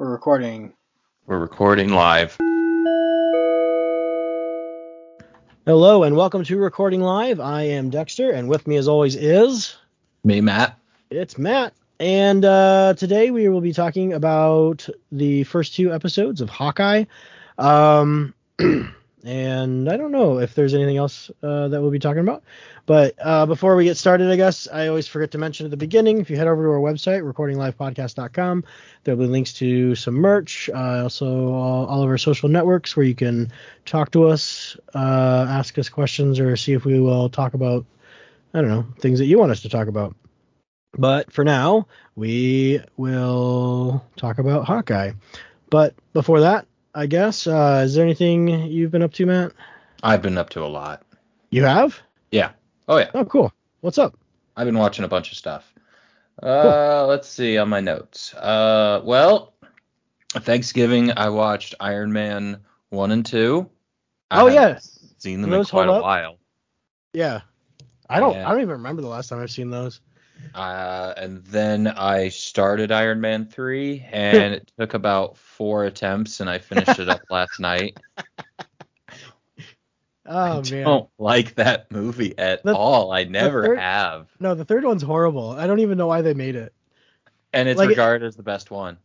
We're recording. We're recording live. Hello and welcome to Recording Live. I am Dexter, and with me as always is Me, Matt. it's Matt. And uh, today we will be talking about the first two episodes of Hawkeye. Um, and I don't know if there's anything else uh, that we'll be talking about. But uh, before we get started, I guess I always forget to mention at the beginning if you head over to our website, recordinglivepodcast.com, there'll be links to some merch, uh, also all, all of our social networks where you can talk to us, uh, ask us questions, or see if we will talk about, I don't know, things that you want us to talk about. But for now, we will talk about Hawkeye. But before that, I guess, uh, is there anything you've been up to, Matt? I've been up to a lot. You have? Yeah. Oh yeah. Oh, cool. What's up? I've been watching a bunch of stuff. Uh, let's see on my notes. Uh, well, Thanksgiving I watched Iron Man one and two. I oh yeah, Seen them Those in quite a up? while. yeah. I don't. Yeah. I don't even remember the last time I've seen those. Uh, and then I started Iron Man 3, and it took about four attempts, and I finished it up last night. Oh man. I man. don't like that movie at The- all. I never third- have. No, the third one's horrible. I don't even know why they made it. And it's like it- regarded as the best one.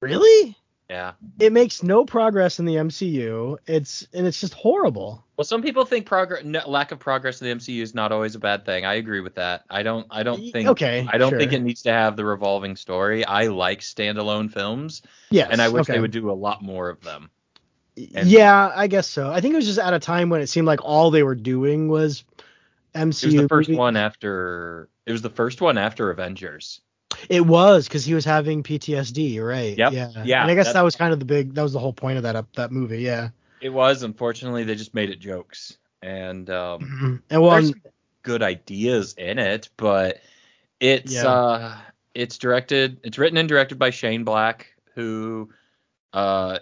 Really? Yeah. It makes no progress in the MCU. It's and it's just horrible. Well, some people think progress, no, lack of progress in the MCU is not always a bad thing. I agree with that. I don't. I don't think. okay, I don't sure. think it needs to have the revolving story. I like standalone films, Yes. and I wish okay. they would do a lot more of them. and- yeah, I guess so. I think it was just at a time when it seemed like all they were doing was MCU. It was the first movie- one after. It was the first one after Avengers. It was because he was having PTSD, right? Yep. Yeah. Yeah, And I guess that was kind of the big. That was the whole point of that up that movie. Yeah. It was. Unfortunately, they just made it jokes, and um, Mhm. And well, there's good ideas in it, but it's Yeah. uh it's directed it's written and directed by Shane Black, who uh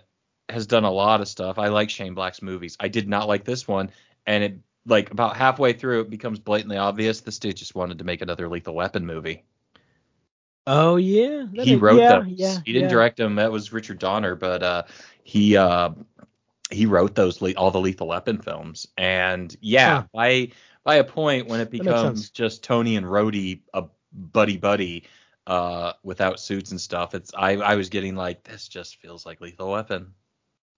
has done a lot of stuff. I like Shane Black's movies. I did not like this one, and it like about halfway through it becomes blatantly obvious this dude just wanted to make another Lethal Weapon movie. Oh yeah. that he makes- wrote yeah, those. Yeah. he didn't yeah. direct them. That was Richard Donner, but uh he uh he wrote those le- all the Lethal Weapon films. And yeah, Huh. by by a point when it becomes just Tony and Rhodey a buddy buddy uh without suits and stuff, it's I I was getting like this just feels like Lethal Weapon.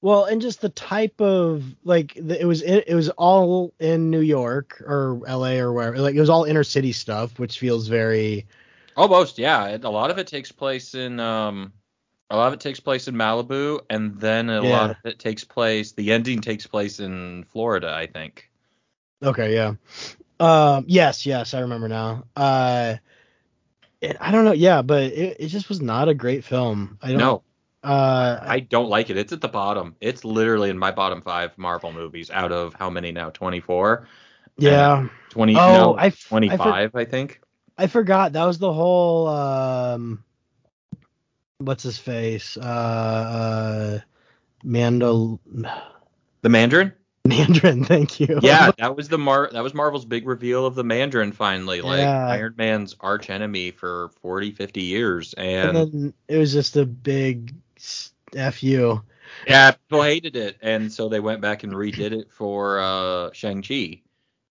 Well, and just the type of like the, it was it, it was all in New York or L.A. or wherever. Like it was all inner city stuff, which feels very. Almost, yeah. It, a lot of it takes place in um a lot of it takes place in Malibu and then a Yeah. lot of it takes place the ending takes place in Florida, I think. Okay. Yeah. Um. Yes. Yes. I remember now. Uh. It, I don't know. Yeah, but it, it just was not a great film. I don't. No, Uh. I don't like it. It's at the bottom. It's literally in my bottom five Marvel movies out of how many now? 24? yeah. 20, Oh, no, I f- I for- 25, I, think. I forgot that was the whole um what's his face? Uh uh Mandal The Mandarin? Mandarin, thank you. Yeah, that was the Mar that was Marvel's big reveal of the Mandarin finally. Like Yeah. Iron Man's arch enemy for 40, 50 years. and And, then it was just a big F you. yeah, people hated it. And so they went back and redid it for uh Shang-Chi.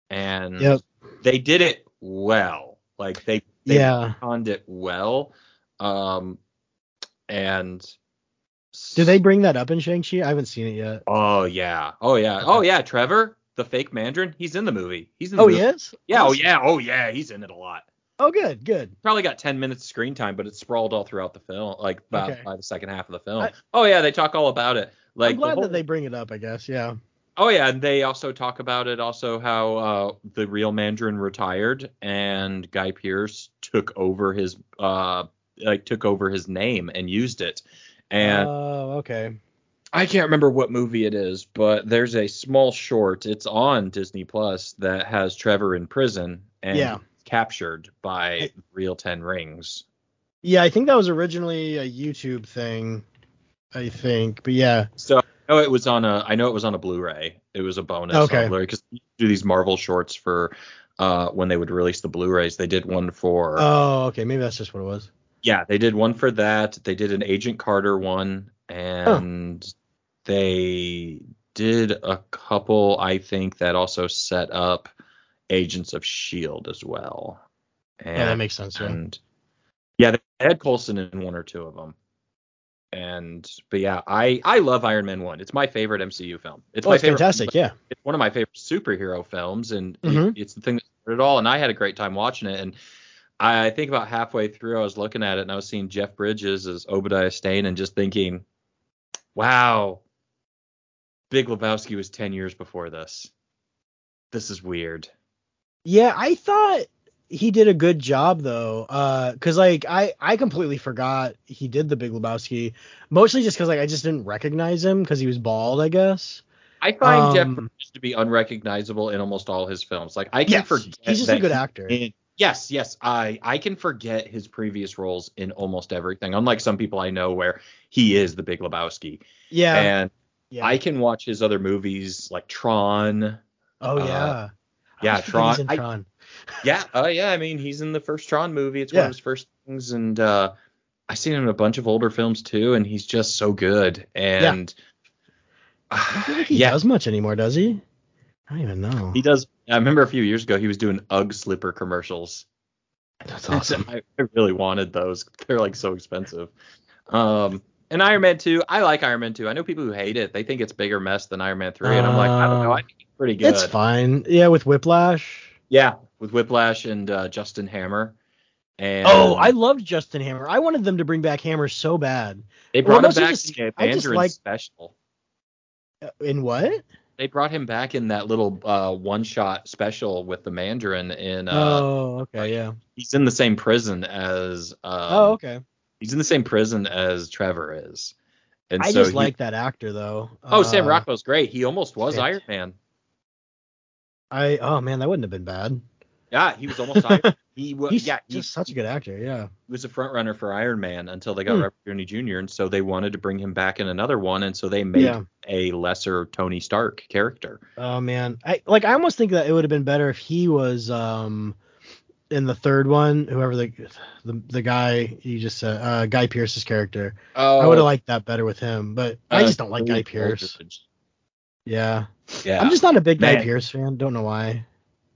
And Yep. they did it well. Like they, they Yeah. retconned it well. Um and Did they bring that up in Shang-Chi? I haven't seen it yet. Oh yeah. Oh yeah. Oh yeah. Trevor, the fake Mandarin, he's in the movie. He's in the Oh, movie. he is? Yeah. Oh yeah. Oh yeah. He's in it a lot. Oh, good, good. Probably got 10 minutes of screen time, but it's sprawled all throughout the film, like about Okay. by the second half of the film. I- oh yeah, they talk all about it. Like I'm the glad whole- that they bring it up, I guess. Yeah. Oh yeah, and they also talk about it. Also, how uh, the real Mandarin retired and Guy Pearce took over his uh like took over his name and used it. And Oh, okay. I can't remember what movie it is, but there's a small short. It's on Disney Plus that has Trevor in prison and Yeah. captured by I- Real Ten Rings. Yeah, I think that was originally a YouTube thing. I think, but yeah. So Know it was on a. I know it was on a Blu-ray. It was a bonus Okay. because do these Marvel shorts for uh when they would release the Blu-rays. They did one for Oh, okay. Maybe that's just what it was. Yeah, they did one for that. They did an Agent Carter one, and they did a couple, I think, that also set up Agents of Shield as well. And, yeah, that makes sense. Yeah. and yeah, they had Coulson in one or two of them. And but yeah, I I love Iron Man one. It's my favorite MCU film. It's oh, my it's favorite. fantastic. Yeah. It's one of my favorite superhero films, and Mhm. it's the thing that started it all. And I had a great time watching it. And I think about halfway through, I was looking at it and I was seeing Jeff Bridges as Obadiah Stane, and just thinking, wow, Big Lebowski was ten years before this. This is weird. Yeah, I thought he did a good job though, uh, cause like I I completely forgot he did the Big Lebowski, mostly just cause like I just didn't recognize him because he was bald, I guess. I find Jeff Um, Bridges to be unrecognizable in almost all his films. Like I can Yes, forget he's just a good actor. in- yes, yes, I I can forget his previous roles in almost everything. Unlike some people I know where he is the Big Lebowski, Yeah. and yeah. I can watch his other movies like Tron. oh uh, yeah. I yeah, he's Tron. I- Tron. Yeah, oh yeah, I mean he's in the first Tron movie. It's one of his first things, and uh, I've seen him in a bunch of older films too, and he's just so good. And I don't like he yeah, does much anymore, does he? I don't even know. he does. I remember a few years ago he was doing UGG slipper commercials. That's awesome. I, I really wanted those. They're like so expensive. Um, and Iron Man 2, I like Iron Man 2. I know people who hate it. They think it's bigger mess than Iron Man 3, and I'm like, I don't know. I think it's pretty good. It's fine. Yeah, with Whiplash. Yeah, with Whiplash and uh, Justin Hammer. And Oh, I loved Justin Hammer. I wanted them to bring back Hammer so bad. they well, brought him back just- in Mandarin like- special. Uh, In what? They brought him back in that little uh, one-shot special with the Mandarin. In uh, oh, okay, yeah. he's in the same prison as. Um, oh, okay. He's in the same prison as Trevor is. And I so just he- like that actor though. Oh, Sam Uh, Rockwell's great. He almost was yeah. Iron Man. I oh man, that wouldn't have been bad. Yeah, he was almost Iron. He was. He's Yeah, he's such a good actor. Yeah. he was a front runner for Iron Man until they got Hmm. Robert Downey Jr. and so they wanted to bring him back in another one, and so they made Yeah. a lesser Tony Stark character. Oh man, I like. I almost think that it would have been better if he was um in the third one. Whoever the the, the guy you just said, uh, Guy Pearce's character. Oh, I would have liked that better with him, but I uh, just don't like Guy Pearce. Yeah. Yeah, I'm just not a big Guy Man. Pearce fan. Don't know why.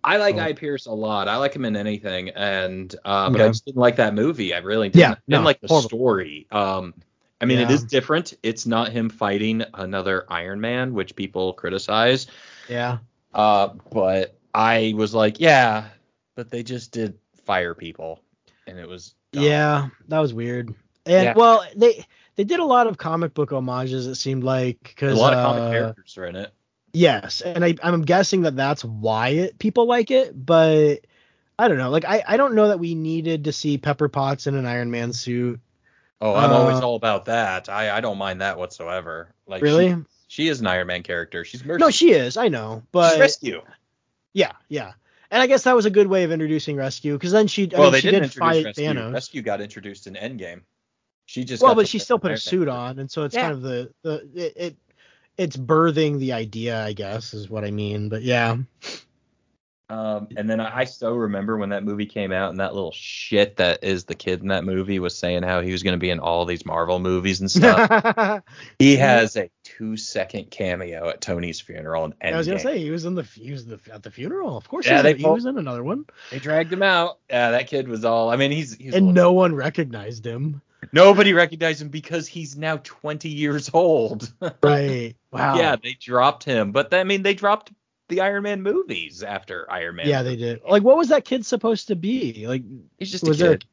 I like Oh. Guy Pearce a lot. I like him in anything, and uh, but I just didn't like that movie. I really didn't. Yeah, didn't no, like the horrible. story. Um, I mean, it Yeah. is different. It's not him fighting another Iron Man, which people criticize. Yeah. Uh, but I was like, yeah, but they just did fire people, and it was dumb. Yeah, that was weird. And Yeah. well, they they did a lot of comic book homages. It seemed like because a lot of comic uh, characters are in it. Yes, and I, I'm guessing that that's why it, people like it, but I don't know. Like I, I don't know that we needed to see Pepper Potts in an Iron Man suit. Oh, I'm always uh, all about that. I I don't mind that whatsoever. Like Really? she, she is an Iron Man character. She's mercy. No, she is. I know, She's but rescue. yeah, yeah. And I guess that was a good way of introducing Rescue because then she, I well, mean, they she didn't did introduce fight rescue. Thanos. Rescue got introduced in Endgame. She just well, but she still put Iron a suit Man. on, and so it's Yeah. kind of the the it, it it's birthing the idea, I guess, is what I mean. But yeah, Um, and then I, still remember when that movie came out, and that little shit that is the kid in that movie was saying how he was going to be in all these Marvel movies and stuff. he has a two-second cameo at Tony's funeral in Endgame. I was gonna say he was in the he was the, at the funeral. Of course, Yeah, he, was they in, he was in another one, They dragged him out. Yeah, that kid was all. I mean, he's, he's and no one recognized him. Nobody recognized him because he's now 20 years old. Right? Wow. Yeah, they dropped him, but I mean, they dropped the Iron Man movies after Iron Man. Yeah, they did. Like, what was that kid supposed to be? Like, He's just a kid.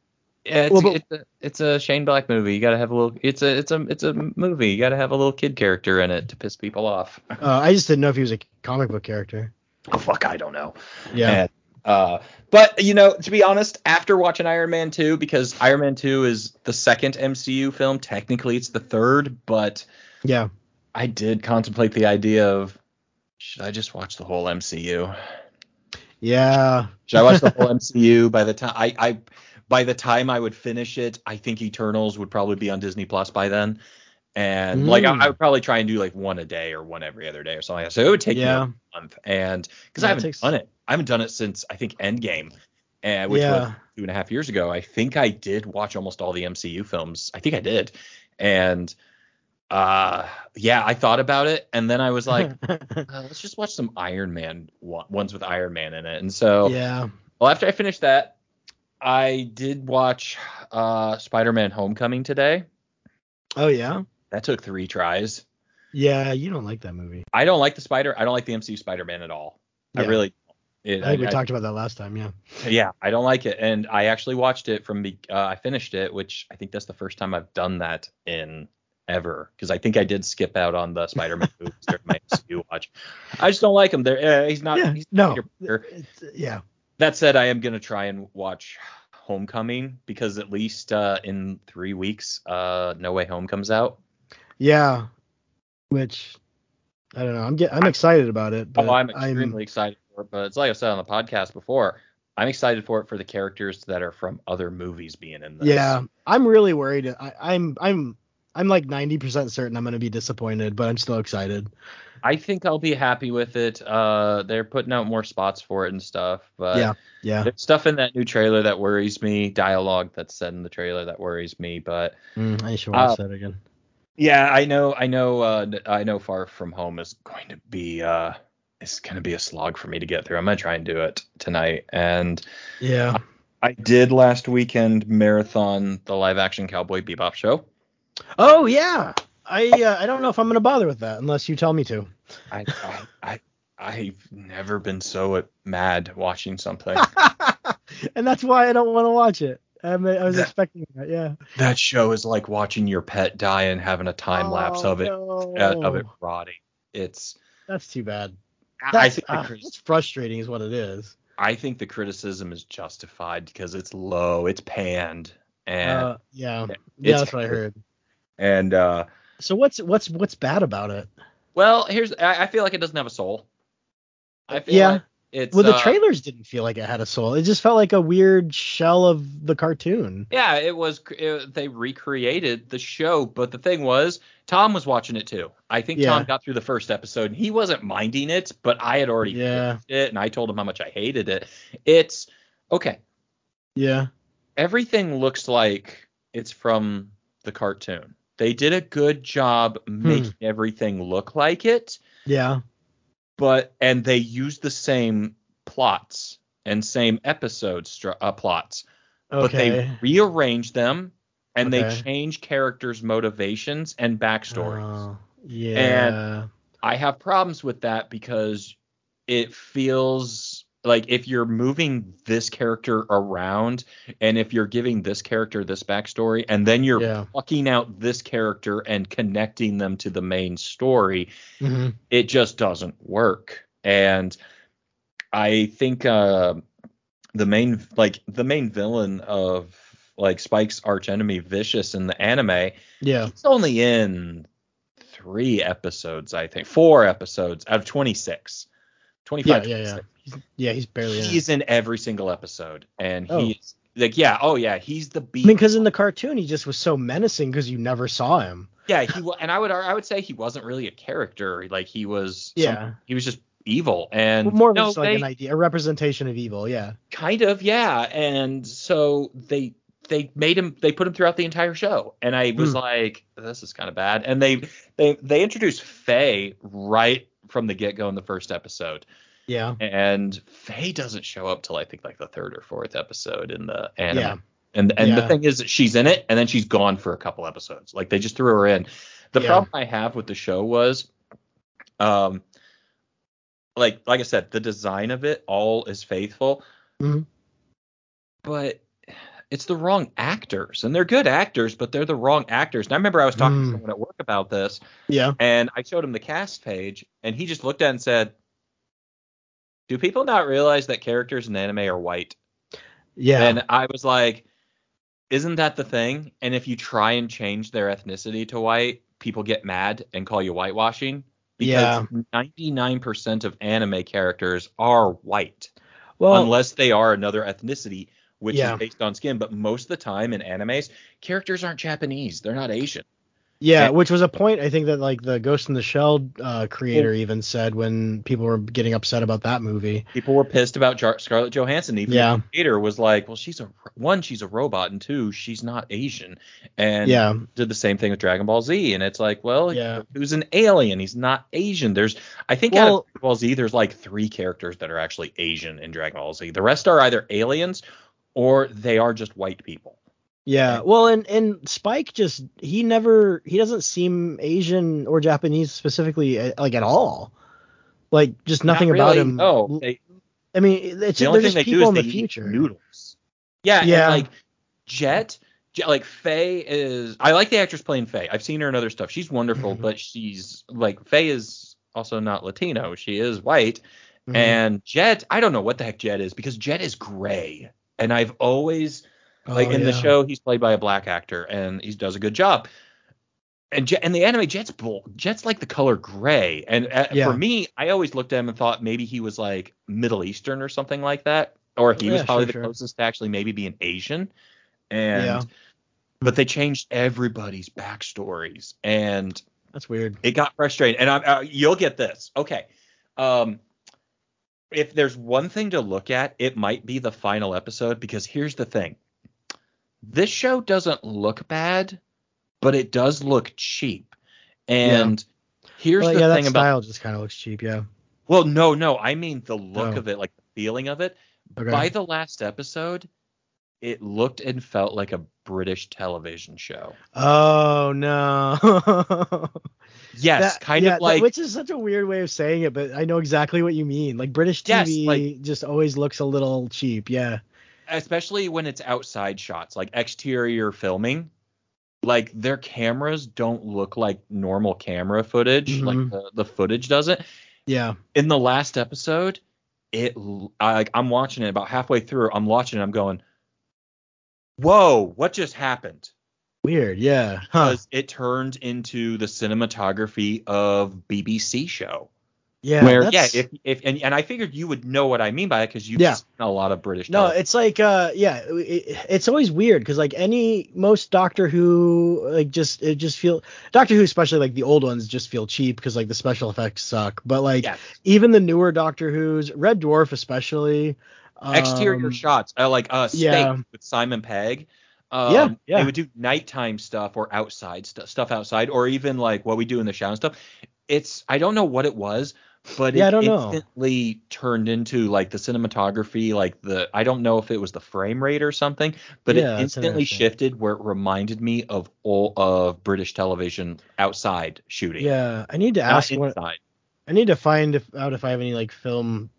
Yeah, it's, Well, but- it's, a, it's a Shane Black movie. You gotta have a little. It's a it's a it's a movie. You gotta have a little kid character in it to piss people off. uh, I just didn't know if he was a comic book character. Oh fuck, I don't know. Yeah. And, uh, but you know, to be honest, after watching Iron Man 2, because Iron Man 2 is the second MCU film, technically it's the third, but Yeah. I did contemplate the idea of should I just watch the whole MCU? Yeah. Should I watch the whole MCU? By the time I, I by the time I would finish it, I think Eternals would probably be on Disney Plus by then. And like I, Mm. I would probably try and do like one a day or one every other day or something like that. So it would take Yeah. me a month. And because Yeah, I haven't takes- done it. I haven't done it since I think Endgame. and which was two and a half years ago. I think I did watch almost all the MCU films. I think I did, and uh, yeah, I thought about it, and then I was like, uh, let's just watch some Iron Man one- ones with Iron Man in it. And so, yeah. well, after I finished that, I did watch uh, Spider-Man: Homecoming today. Oh yeah. That took three tries. Yeah, you don't like that movie. I don't like the Spider. I don't like the MCU Spider-Man at all. I really. It, I think we I- talked about that last time. Yeah. yeah, I don't like it, and I actually watched it from. be- Uh, I finished it, which I think that's the first time I've done that in ever, because I think I did skip out on the Spider-Man movies during my MCU watch. I just don't like him. There, uh, he's not. yeah. He's No. Yeah. That said, I am gonna try and watch Homecoming because at least uh, in three weeks, uh, No Way Home comes out. Yeah. Which I don't know. I'm get, I'm excited about it, but oh, I'm extremely excited for it. But it's like I said on the podcast before, I'm excited for it for the characters that are from other movies being in this. Yeah, I'm really worried. I, I'm I'm I'm like 90% certain I'm going to be disappointed, but I'm still excited. I think I'll be happy with it. Uh, they're putting out more spots for it and stuff, but Yeah, Yeah. there's stuff in that new trailer that worries me. Dialogue that's said in the trailer that worries me, but Mm, I should watch Uh, that again. yeah, I know, I know, uh, I know. Far from Home is going to be, uh, it's going to be a slog for me to get through. I'm gonna try and do it tonight, and Yeah. I did last weekend marathon the live action Cowboy Bebop show. Oh yeah. I uh, I don't know if I'm going to bother with that unless you tell me to. I, I, I I've never been so mad watching something. and that's why I don't want to watch it. I, mean, I was Yeah. expecting that. Yeah. That show is like watching your pet die and having a time lapse Oh, of it no. uh, of it rotting. It's That's too bad. I think the crit- that's frustrating, is what it is. I think the criticism is justified because it's low, it's panned, and Uh, yeah. Yeah, that's what I heard. and uh, So what's what's what's bad about it? well, here's I, I feel like it doesn't have a soul. I feel Yeah. like it's Well, the uh, trailers didn't feel like it had a soul. It just felt like a weird shell of the cartoon. Yeah, it was. It, they recreated the show, but the thing was, Tom was watching it too. I think Yeah. Tom got through the first episode. and He wasn't minding it, but I had already Yeah. it, and I told him how much I hated it. It's okay. Yeah. Everything looks like it's from the cartoon. They did a good job Hmm. making everything look like it, Yeah. But and they use the same plots and same episode stru- uh, plots but they rearrange them and they change characters' motivations and backstories. Oh, yeah. And I have problems with that because it feels like if you're moving this character around and if you're giving this character this backstory and then you're Yeah. plucking out this character and connecting them to the main story, Mhm. it just doesn't work. And I think uh, the main like the main villain of like Spike's archenemy Vicious in the anime, Yeah. he's only in three episodes, I think. Four episodes out of 26. 25. Yeah, yeah, yeah. He's, yeah, he's barely. He's in every single episode and Oh. he's like yeah, oh yeah, he's the beat. I mean, because in the cartoon he just was so menacing because you never saw him. yeah, he and I would I would say he wasn't really a character. Like he was some- Yeah. he was just evil and Well, more of no, like they- an idea, a representation of evil. Yeah. kind of yeah and so they they made him they put him throughout the entire show and i was Hmm. like this is kind of bad and they they they introduced faye right from the get-go in the first episode Yeah. and faye doesn't show up till i think like the third or fourth episode in the anime Yeah. and and the thing is she's in it and then she's gone for a couple episodes like they just threw her in the Yeah. problem i have with the show was um like like i said the design of it all is faithful Mhm. but it's the wrong actors and they're good actors but they're the wrong actors and i remember i was talking Mm. to someone at work about this Yeah. and i showed him the cast page and he just looked at it and said do people not realize that characters in anime are white Yeah. and I was like, isn't that the thing? And if you try and change their ethnicity to white, people get mad and call you whitewashing. Yeah. Because 99% of anime characters are white, well, unless they are another ethnicity, which Yeah. is based on skin. But most of the time in animes, characters aren't Japanese. They're not Asian. Yeah, And- which was a point I think that like the Ghost in the Shell uh, creator even said when people were getting upset about that movie. people were pissed about Jar- Scarlett Johansson. Even Yeah. the creator was like, well, she's a one, she's a robot, and two, she's not Asian. And Yeah. did the same thing with Dragon Ball Z, and it's like, well, Yeah. who's an alien? He's not Asian. There's, I think out Well- of Dragon Ball Z, there's like three characters that are actually Asian in Dragon Ball Z. The rest are either aliens or they are just white people. Yeah, well, and and Spike just he never he doesn't seem Asian or Japanese specifically uh, like at all. Like just nothing Not about really, him. No, they, I mean, it's the only just thing they people do is in they the eat future. noodles. Yeah, Yeah. like Jet, Jet, like Faye is. I like the actress playing Faye. I've seen her in other stuff. She's wonderful, Mhm. but she's like Faye is also not Latino. She is white. Mhm. And Jet, I don't know what the heck Jet is because Jet is gray, and I've always like Oh, in the show he's played by a black actor and he does a good job. And Jet, and the anime Jet's bl- Jet's like the color gray, and uh, Yeah. for me, I always looked at him and thought maybe he was like Middle Eastern or something like that, or he was probably sure, the sure. closest to actually maybe being Asian. And Yeah. but they changed everybody's backstories, and That's weird. it got frustrating. And I, uh, you'll get this. Okay. Um, if there's one thing to look at, it might be the final episode because here's the thing. This show doesn't look bad, but it does look cheap. And here's Well, the yeah, that thing about style just kind of looks cheap. Yeah. well, no, no, I mean the look Oh. of it, like the feeling of it. Okay. By the last episode, it looked and felt like a British television show. oh no. Yes, That- kind yeah, of that- like which is such a weird way of saying it, but I know exactly what you mean. Like British Yes, TV like- just always looks a little cheap. Yeah. especially when it's outside shots, like exterior filming, like their cameras don't look like normal camera footage, like Mhm. the, the footage doesn't. Yeah. In the last episode, it I, like I'm watching it about halfway through. I'm watching it. I'm going, whoa, what just happened? Weird. Yeah. Huh. Because it turned into the cinematography of BBC show. Yeah. where yeah, if if and, and I figured you would know what I mean by it because you've Yeah. seen a lot of British. No, television. it's like uh yeah, it, it's always weird because like any most Doctor Who like just it just feel Doctor Who especially like the old ones just feel cheap because like the special effects suck. But like Yeah. even the newer Doctor Who's Red Dwarf especially exterior um, shots uh, like uh yeah. with Simon Pegg um, Yeah, yeah. they would do nighttime stuff or outside stuff stuff outside or even like what we do in the and stuff it's i don't know what it was but Yeah, it I don't know. instantly turned into like the cinematography like the i don't know if it was the frame rate or something but Yeah, it instantly shifted where it reminded me of all of british television outside shooting Yeah, I need to not ask what I need to find if, out if I have any like film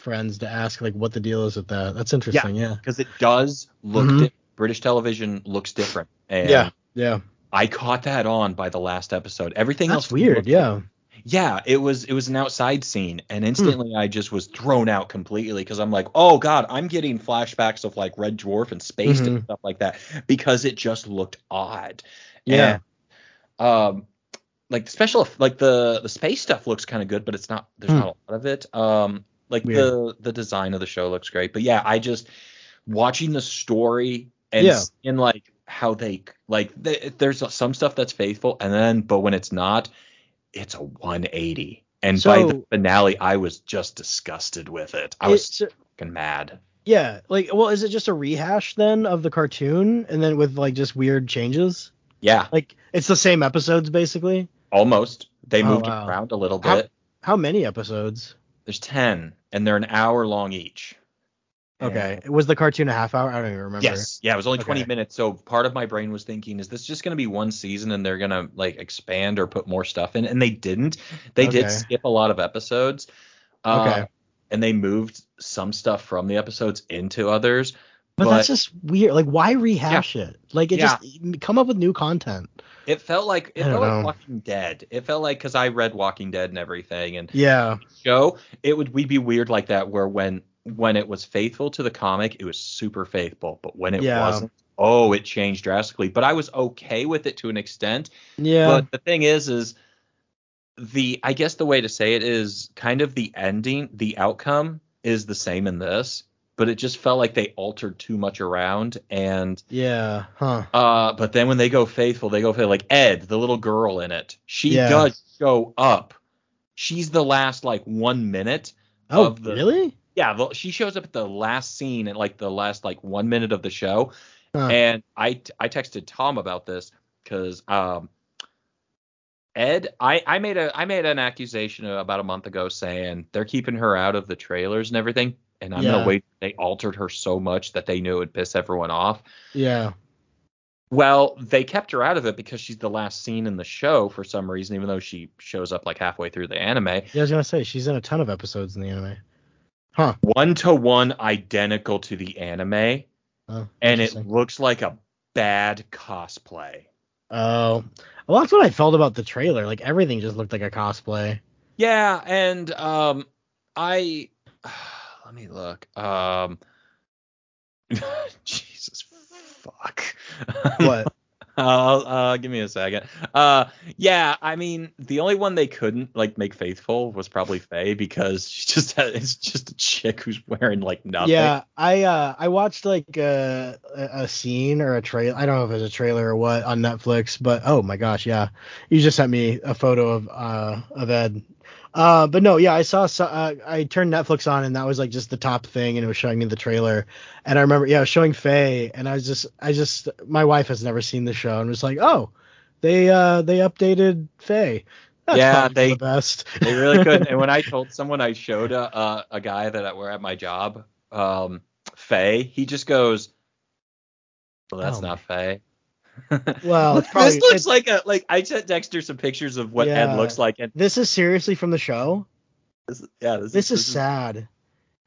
friends to ask like what the deal is with that. That's interesting. Yeah. because it does look Mhm. di- british television looks different and Yeah. Yeah. I caught that on by the last episode. Everything else weird. Yeah. Yeah, it was it was an outside scene and instantly I just was thrown out completely cuz I'm like, "Oh god, I'm getting flashbacks of like Red Dwarf and Space and Mhm. stuff like that because it just looked odd." Yeah. And, um like the special like the the space stuff looks kind of good, but it's not there's Hmm. not a lot of it. Um like Weird. the the design of the show looks great. But yeah, I just watching the story and Yeah. in like how they like th- there's some stuff that's faithful and then but when it's not it's a 180 and by the finale i was just disgusted with it i was fucking mad Yeah, like, well, is it just a rehash then of the cartoon, and then with like just weird changes? yeah Like, it's the same episodes basically. almost they Oh, moved wow. around a little How- bit How many episodes? there's 10 and they're an hour long each Okay, was the cartoon a half hour? I don't even remember. Yes. Yeah, it was only 20 minutes. So part of my brain was thinking, is this just going to be one season and they're going to like expand or put more stuff in? And they didn't. They Okay. did skip a lot of episodes. Uh, Okay. And they moved some stuff from the episodes into others. But, But- that's just weird. Like, why rehash it? Like, it Yeah. just come up with new content. It felt like it felt like. Walking Dead. It felt like because I read Walking Dead and everything, and Yeah. show it would we'd be weird like that where when when it was faithful to the comic, it was super faithful, but when it Yeah. wasn't, oh, it changed drastically. But I was okay with it to an extent. Yeah. But the thing is, is the I guess the way to say it is kind of the ending, the outcome is the same in this, but it just felt like they altered too much around. And Yeah. Huh. uh, but then when they go faithful, they go faithful. Like Ed, the little girl in it, she Yeah. does show up. She's the last like one minute. Oh, Of the- really? Yeah, well, she shows up at the last scene and like the last like one minute of the show. Huh. And I I texted Tom about this because um Ed I I made a I made an accusation about a month ago saying they're keeping her out of the trailers and everything. And I'm Yeah. gonna wait. They altered her so much that they knew it would piss everyone off. Yeah. Well, they kept her out of it because she's the last scene in the show for some reason, even though she shows up like halfway through the anime. Yeah, I was gonna say she's in a ton of episodes in the anime. Huh. One to one identical to the anime, Oh, and it looks like a bad cosplay. Oh, well, that's what I felt about the trailer. Like everything just looked like a cosplay. Yeah, and um, I let me look. Um, Jesus fuck. What? Uh, uh, give me a second. Uh, yeah, I mean, the only one they couldn't like make faithful was probably Faye because she just had, it's just a chick who's wearing like nothing. Yeah, I uh I watched like uh, a a scene or a trailer. I don't know if it was a trailer or what on Netflix, but oh my gosh, yeah, you just sent me a photo of uh of Ed. Uh, but no, yeah, I saw. Uh, I turned Netflix on and that was like just the top thing, and it was showing me the trailer. And I remember, yeah, it was showing Faye, and I was just, I just, my wife has never seen the show, and was like, oh, they uh they updated Faye. That's Yeah, they- the best. They really couldn't. and when I told someone I showed a a, a guy that I were at my job, um, Faye, he just goes, "Well, that's Oh not Faye." Well, probably- this looks like a like I sent Dexter some pictures of what Yeah. Ed looks like, and this is seriously from the show. this, yeah, this, This is sad.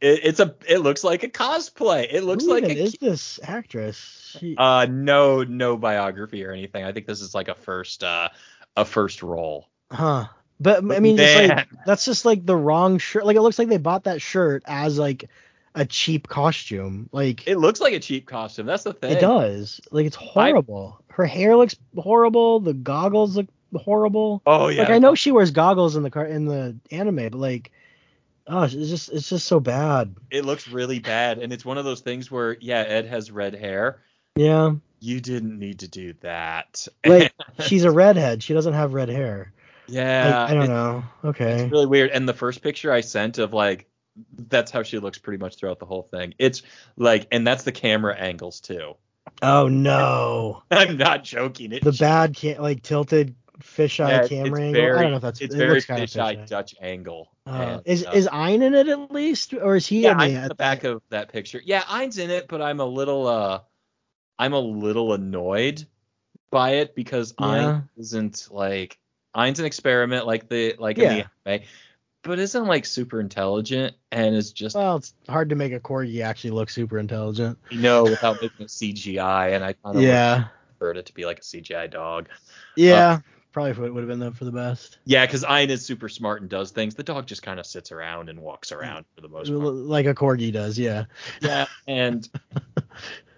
It, it's a it looks like a cosplay. It looks Who like a is this actress? She, uh no no biography or anything. I think this is like a first uh a first role. huh? But I mean, it's like that's just like the wrong shirt. Like it looks like they bought that shirt as like a cheap costume. Like It looks like a cheap costume. That's the thing. it does. Like it's horrible. Her hair looks horrible. The goggles look horrible. Oh yeah. Like I know she wears goggles in the car in the anime, but like, oh, it's just it's just so bad. it looks really bad, and it's one of those things where yeah, Ed has red hair. Yeah, You didn't need to do that. like she's a redhead. She doesn't have red hair. yeah, Like, I don't know. Okay. It's really weird. And the first picture I sent of like that's how she looks pretty much throughout the whole thing. It's like, and that's the camera angles too. Oh no. I'm not joking. It, The bad ca- like tilted fisheye yeah, camera angle. Very, I don't know if that's it's it very looks kind of fisheye fisheye. Dutch angle. Uh, And, is uh, is Ein in it at least, or is he yeah, in the, I'm at at the back of that picture. Yeah, Ein's in it, but I'm a little uh I'm a little annoyed by it because Yeah. Ein isn't like Ein's an experiment like the like Yeah. in the anime, but isn't like super intelligent and is just Well, it's hard to make a corgi actually look super intelligent. you know without making it CGI and I kind of Yeah. preferred it to be like a CGI dog. Yeah. Uh, probably would have been the, for the best. Yeah, because Ein is super smart and does things. The dog just kind of sits around and walks around for the most part. Like a corgi does. Yeah. Yeah, and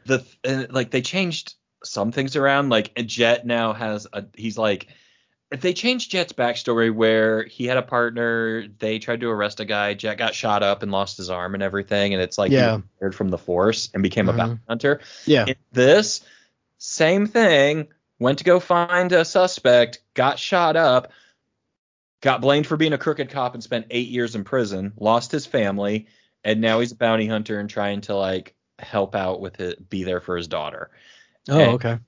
the and, like they changed some things around. Like Jet now has a he's like they changed Jet's backstory where he had a partner, they tried to arrest a guy, Jet got shot up and lost his arm and everything, and it's like he Yeah. retired from the force and became a Mhm. bounty hunter. Yeah. In this same thing, went to go find a suspect, got shot up, got blamed for being a crooked cop and spent eight years in prison, lost his family, and now he's a bounty hunter and trying to like help out with it, be there for his daughter. Oh, And okay.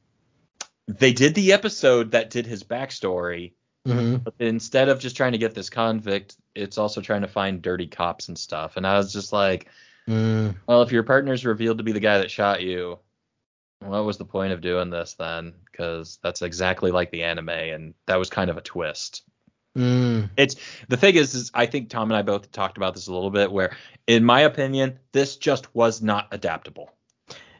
They did the episode that did his backstory, hmm but instead of just trying to get this convict, it's also trying to find dirty cops and stuff. And I was just like, Mm. well, if your partner's revealed to be the guy that shot you, what was the point of doing this then? Because that's exactly like the anime, and that was kind of a twist. Mm. It's the thing is, is I think Tom and I both talked about this a little bit, where in my opinion, this just was not adaptable.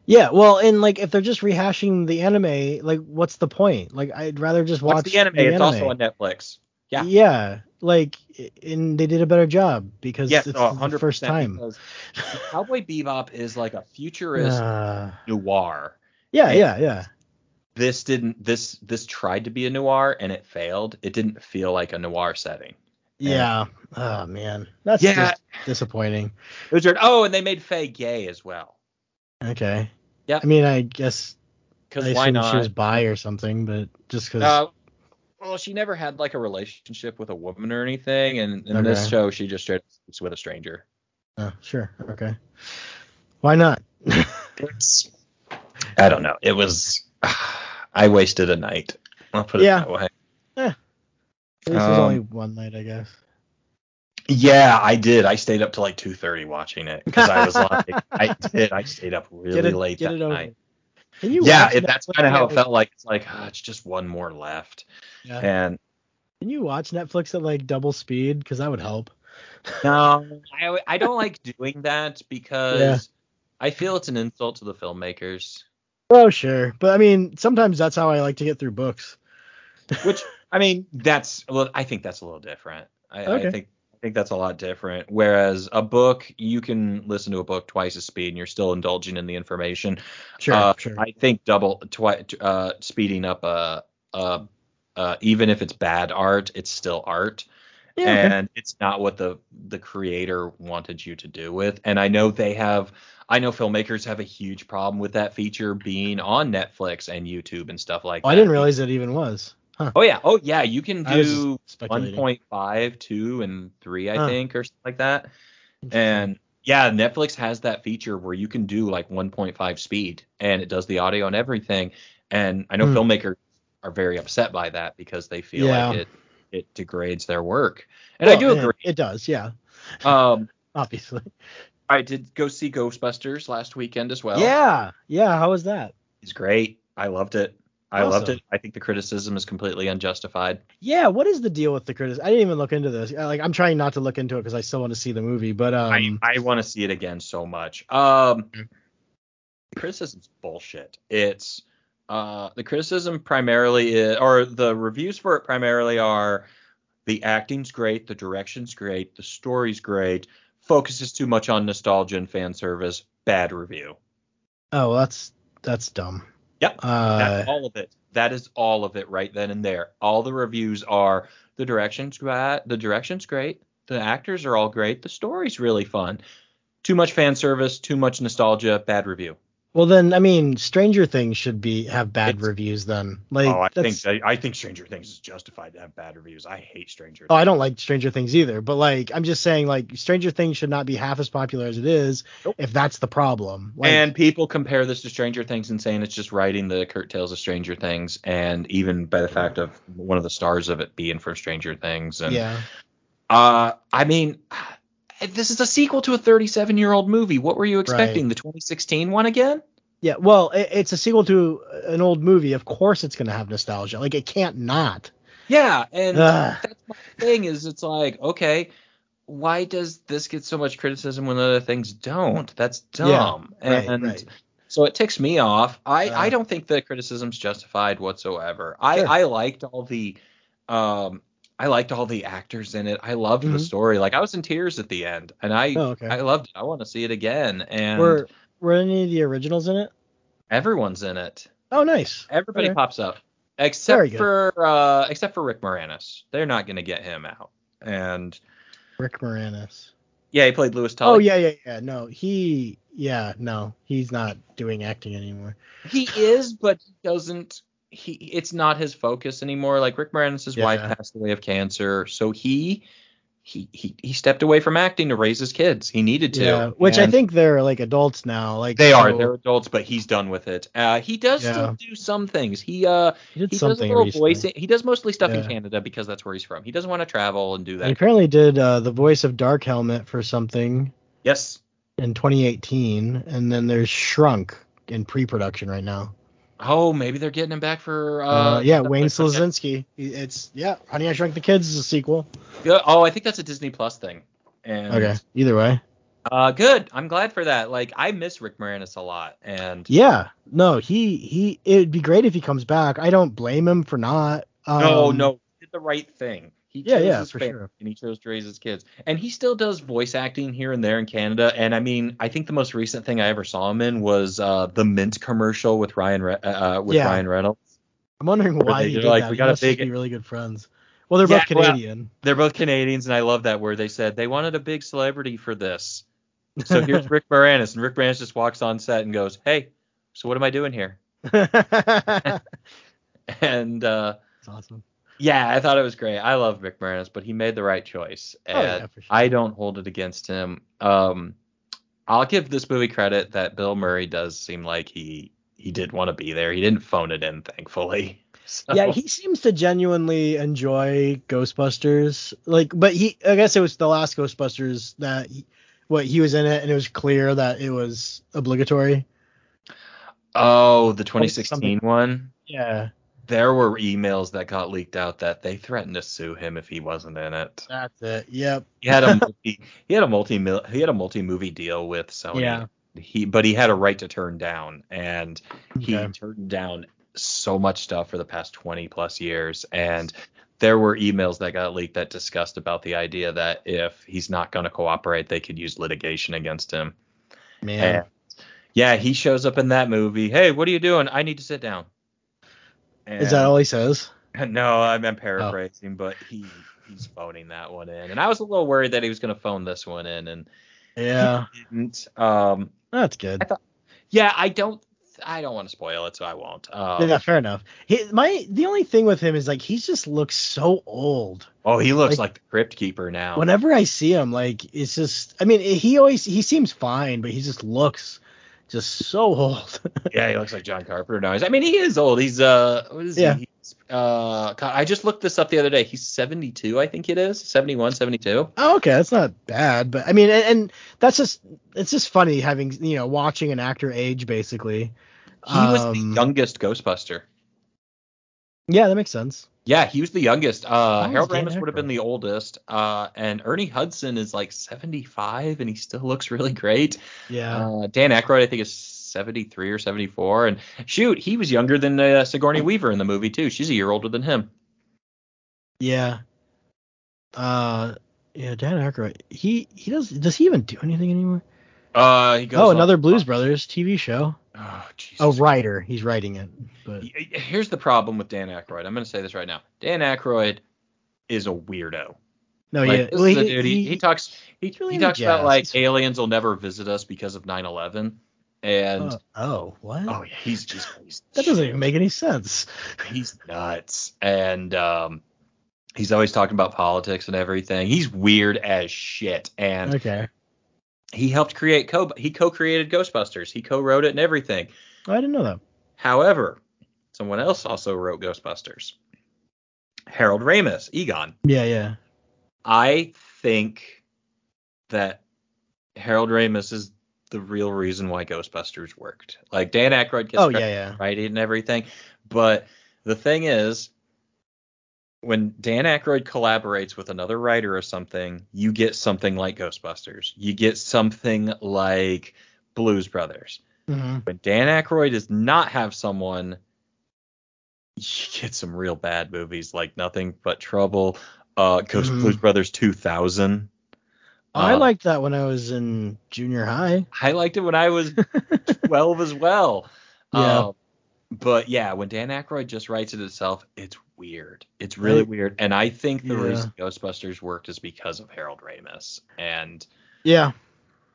Yeah, well, and like if they're just rehashing the anime, like what's the point? Like I'd rather just watch Watch the anime. it's also on Netflix. Yeah. Yeah, like and they did a better job because Yes, it's no, the 100% first time. Cowboy Bebop is like a futurist Uh, noir. yeah, yeah, yeah. This didn't. This this tried to be a noir and it failed. It didn't feel like a noir setting. Yeah. Oh man, that's Yeah. just disappointing. It was weird. Oh, and they made Faye gay as well. Okay. Yeah. I mean, I guess Because why not? she was bi or something, but just because. Uh, well, she never had like a relationship with a woman or anything, and in this show, she just straight up sleeps with a stranger. oh, sure. Okay. Why not? I don't know. It was. I wasted a night. I'll put it Yeah. that way. At least there's Um, only one night, I guess. Yeah, I did. I stayed up till like two thirty watching it because I was like, I did. I stayed up really it, late that night. Can you Yeah, it, that's kind of how it felt like. It's like ah, it's just one more left, Yeah. and Can you watch Netflix at like double speed? Because that would help. no, I I don't like doing that because Yeah. I feel it's an insult to the filmmakers. Oh, sure. But I mean, sometimes that's how I like to get through books. Which I mean, that's well, I think that's a little different. I, Okay. I think I think that's a lot different. Whereas a book, you can listen to a book twice as speed, and you're still indulging in the information. Sure, Uh, sure. I think double twi- uh, speeding up a, uh, uh, even if it's bad art, it's still art, yeah, okay. and it's not what the the creator wanted you to do with. And I know they have. I know filmmakers have a huge problem with that feature being on Netflix and YouTube and stuff like Oh, that. I didn't realize it even was. Huh. Oh yeah, oh yeah, you can do just 1.5, 2, and 3, I Huh. think, or something like that. And yeah, Netflix has that feature where you can do like 1.5 speed and it does the audio and everything. And I know Hmm. filmmakers are very upset by that because they feel Yeah. like it it degrades their work. And I Well, do it- agree. It does, yeah. Um, Obviously. I did go see Ghostbusters last weekend as well. yeah, yeah. How was that? It's great. I loved it. I loved it. I think the criticism is completely unjustified. Yeah, what is the deal with the critics? I didn't even look into this. Like, I'm trying not to look into it because I still want to see the movie. But um, I, I want to see it again so much. Um, Mm. the criticism's bullshit. It's uh, the criticism primarily is, or the reviews for it primarily are the acting's great, the direction's great, the story's great, focuses too much on nostalgia and fan service, bad review. oh, well, that's that's dumb. Yep, Uh, That's all of it. That is all of it right then and there. All the reviews are the direction's great, the direction's great, the actors are all great, the story's really fun. Too much fan service, too much nostalgia, bad review. Well, then I mean, Stranger Things should be have bad It's- reviews. Then, like, oh, I that's, think I, I think Stranger Things is justified to have bad reviews. I hate Stranger. Oh, I don't like Stranger Things either, but like I'm just saying like Stranger Things should not be half as popular as it is Nope. if that's the problem. Like, and people compare this to Stranger Things and saying it's just writing the Kurt Tales of Stranger Things, and even by the fact of one of the stars of it being from Stranger Things. And yeah. Uh, I mean, this is a sequel to a 37 year old movie. What were you expecting? The 2016 one again? Yeah, well, it, it's a sequel to an old movie. Of course it's going to have nostalgia. Like it can't not. Yeah, and Ugh. that's my thing. Is it's like okay, why does this get so much criticism when other things don't? That's dumb. right, and right. so it ticks me off. I Uh. I don't think the criticism's justified whatsoever. I I liked all the um. I liked all the actors in it. I loved the Mhm. story. Like I was in tears at the end, and I Oh, okay. I loved it. I want to see it again. And Were were any of the originals in it? Everyone's in it. Oh, nice. Everybody Okay. pops up except for uh except for Rick Moranis. They're not going to get him out. And Rick Moranis. yeah, he played Lewis Tully. Oh yeah, yeah, yeah. No, he. Yeah, no, he's not doing acting anymore. He is, but he doesn't he it's not his focus anymore. Like Rick Moranis' Yeah. wife passed away of cancer, so he he he he stepped away from acting to raise his kids. He needed to. Yeah, which I think they're like adults now. Like they are. They're adults, but he's done with it. Uh, he does Yeah. still do some things. He uh He did he does a little recently. voicing. He does mostly stuff in Canada because that's where he's from. He doesn't want to travel and do He that. apparently did uh, the voice of Dark Helmet for something Yes. in 2018, and then there's Shrunk in pre-production right now. Oh, maybe they're getting him back for. Uh, Uh, yeah, Wayne Szalinski. It's yeah, Honey I Shrunk the Kids is a sequel. Yeah, Oh, I think that's a Disney Plus thing. And, Okay, either way. Uh, good. I'm glad for that. Like, I miss Rick Moranis a lot, and Yeah, no, he he. It'd be great if he comes back. I don't blame him for not. Um, no, no, he did the right thing. He Yeah, chose yeah, his for family, sure. and he chose to raise his kids, and he still does voice acting here and there in Canada. And I mean, I think the most recent thing I ever saw him in was uh, the Mint commercial with Ryan Re- uh, uh, with Yeah. Ryan Reynolds. I'm wondering why they he did, like, that. we got just big- be really good friends. Well, they're Yeah, both well- Canadian. They're both Canadians, and I love that where they said they wanted a big celebrity for this. So here's Rick Moranis, and Rick Moranis just walks on set and goes, "Hey, so what am I doing here?" And uh, awesome. Yeah, I thought it was great. I love Rick Moranis, but he made the right choice, and Oh, yeah, for sure. I don't hold it against him. Um, I'll give this movie credit that Bill Murray does seem like he he did want to be there. He didn't phone it in, thankfully. So- Yeah, he seems to genuinely enjoy Ghostbusters. Like, but he, I guess it was the last Ghostbusters that he, what he was in it, and it was clear that it was obligatory. oh, the 2016 one. Yeah, There were emails that got leaked out that they threatened to sue him if he wasn't in it. that's it. Yep. He had a multi, he had a multi he had a multi movie deal with Sony. Yeah. He but he had a right to turn down and he Okay. turned down so much stuff for the past 20 plus years and there were emails that got leaked that discussed about the idea that if he's not going to cooperate they could use litigation against him. Man. And yeah, he shows up in that movie. Hey, what are you doing? I need to sit down. Is that all he says? No, I'm, I'm paraphrasing, but he he's phoning that one in, and I was a little worried that he was going to phone this one in, and Yeah. Um, that's good. I thought, yeah, I don't, I don't want to spoil it, so I won't. Um, yeah, fair enough. He, my the only thing with him is like he just looks so old. Oh, he looks like- like, the Crypt Keeper now. Whenever I see him, like it's just. I mean, he always he seems fine, but he just looks just so old. yeah, he looks like John Carpenter now. I mean, he is old. He's uh, what is Yeah. he? He's, uh, God, I just looked this up the other day. He's 72, I think it is, 71, 72. Oh, okay, that's not bad, but I mean, and, and that's just it's just funny having you know watching an actor age basically. He was the Um, youngest Ghostbuster. Yeah, that makes sense. Yeah, he was the youngest. Uh, Harold is Ramis would have been the oldest. Uh, and Ernie Hudson is like 75, and he still looks really great. Yeah. Uh, Dan Aykroyd, I think, is 73 or 74. And shoot, he was younger than uh, Sigourney Weaver in the movie too. She's a year older than him. yeah. Uh, yeah, Dan Aykroyd. He he does does he even do anything anymore? Uh, he goes Oh, on- another Blues Brothers TV show. Oh, Jesus. Oh, writer. He's writing it, but Here's the problem with Dan Aykroyd. I'm going to say this right now. Dan Aykroyd is a weirdo. no, Like, yeah. Well, he, dude, he, he talks he, really he talks about like aliens will never visit us because of 9/11. And uh, oh, what? oh yeah, he's just he's that doesn't even make any sense. he's nuts and um he's always talking about politics and everything he's weird as shit and Okay. He helped create co he co-created ghostbusters he co-wrote it and everything I didn't know that. however someone else also wrote ghostbusters harold ramis egon Yeah, yeah. i think that harold ramis is the real reason why ghostbusters worked like dan Aykroyd gets Oh, yeah, yeah. right and everything. But the thing is, when Dan Aykroyd collaborates with another writer or something, you get something like Ghostbusters. You get something like Blues Brothers. hmm When Dan Aykroyd does not have someone, you get some real bad movies like Nothing But Trouble, uh, Ghost Mhm. Blues Brothers 2000. I Uh, liked that when I was in junior high. I liked it when I was 12 as well. Yeah. Um, but yeah, when Dan Aykroyd just writes it itself, it's weird. It's really Right. weird. And I think the Yeah. reason Ghostbusters worked is because of Harold Ramis. And Yeah.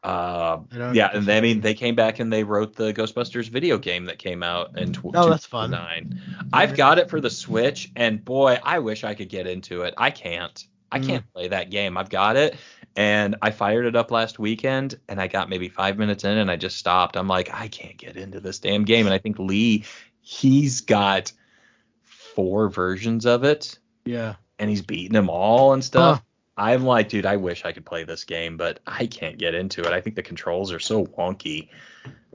uh, yeah, and they, I mean, they came back and they wrote the Ghostbusters video game that came out in tw- Oh, that's fun. 2009. I've got it for the Switch, and boy, I wish I could get into it. I can't. I Mm. can't play that game. I've got it, and I fired it up last weekend, and I got maybe five minutes in, and I just stopped. I'm like, I can't get into this damn game. And I think Lee, he's got four versions of it, Yeah. and he's beating them all and stuff. Huh. I'm like, dude, I wish I could play this game, but I can't get into it. I think the controls are so wonky.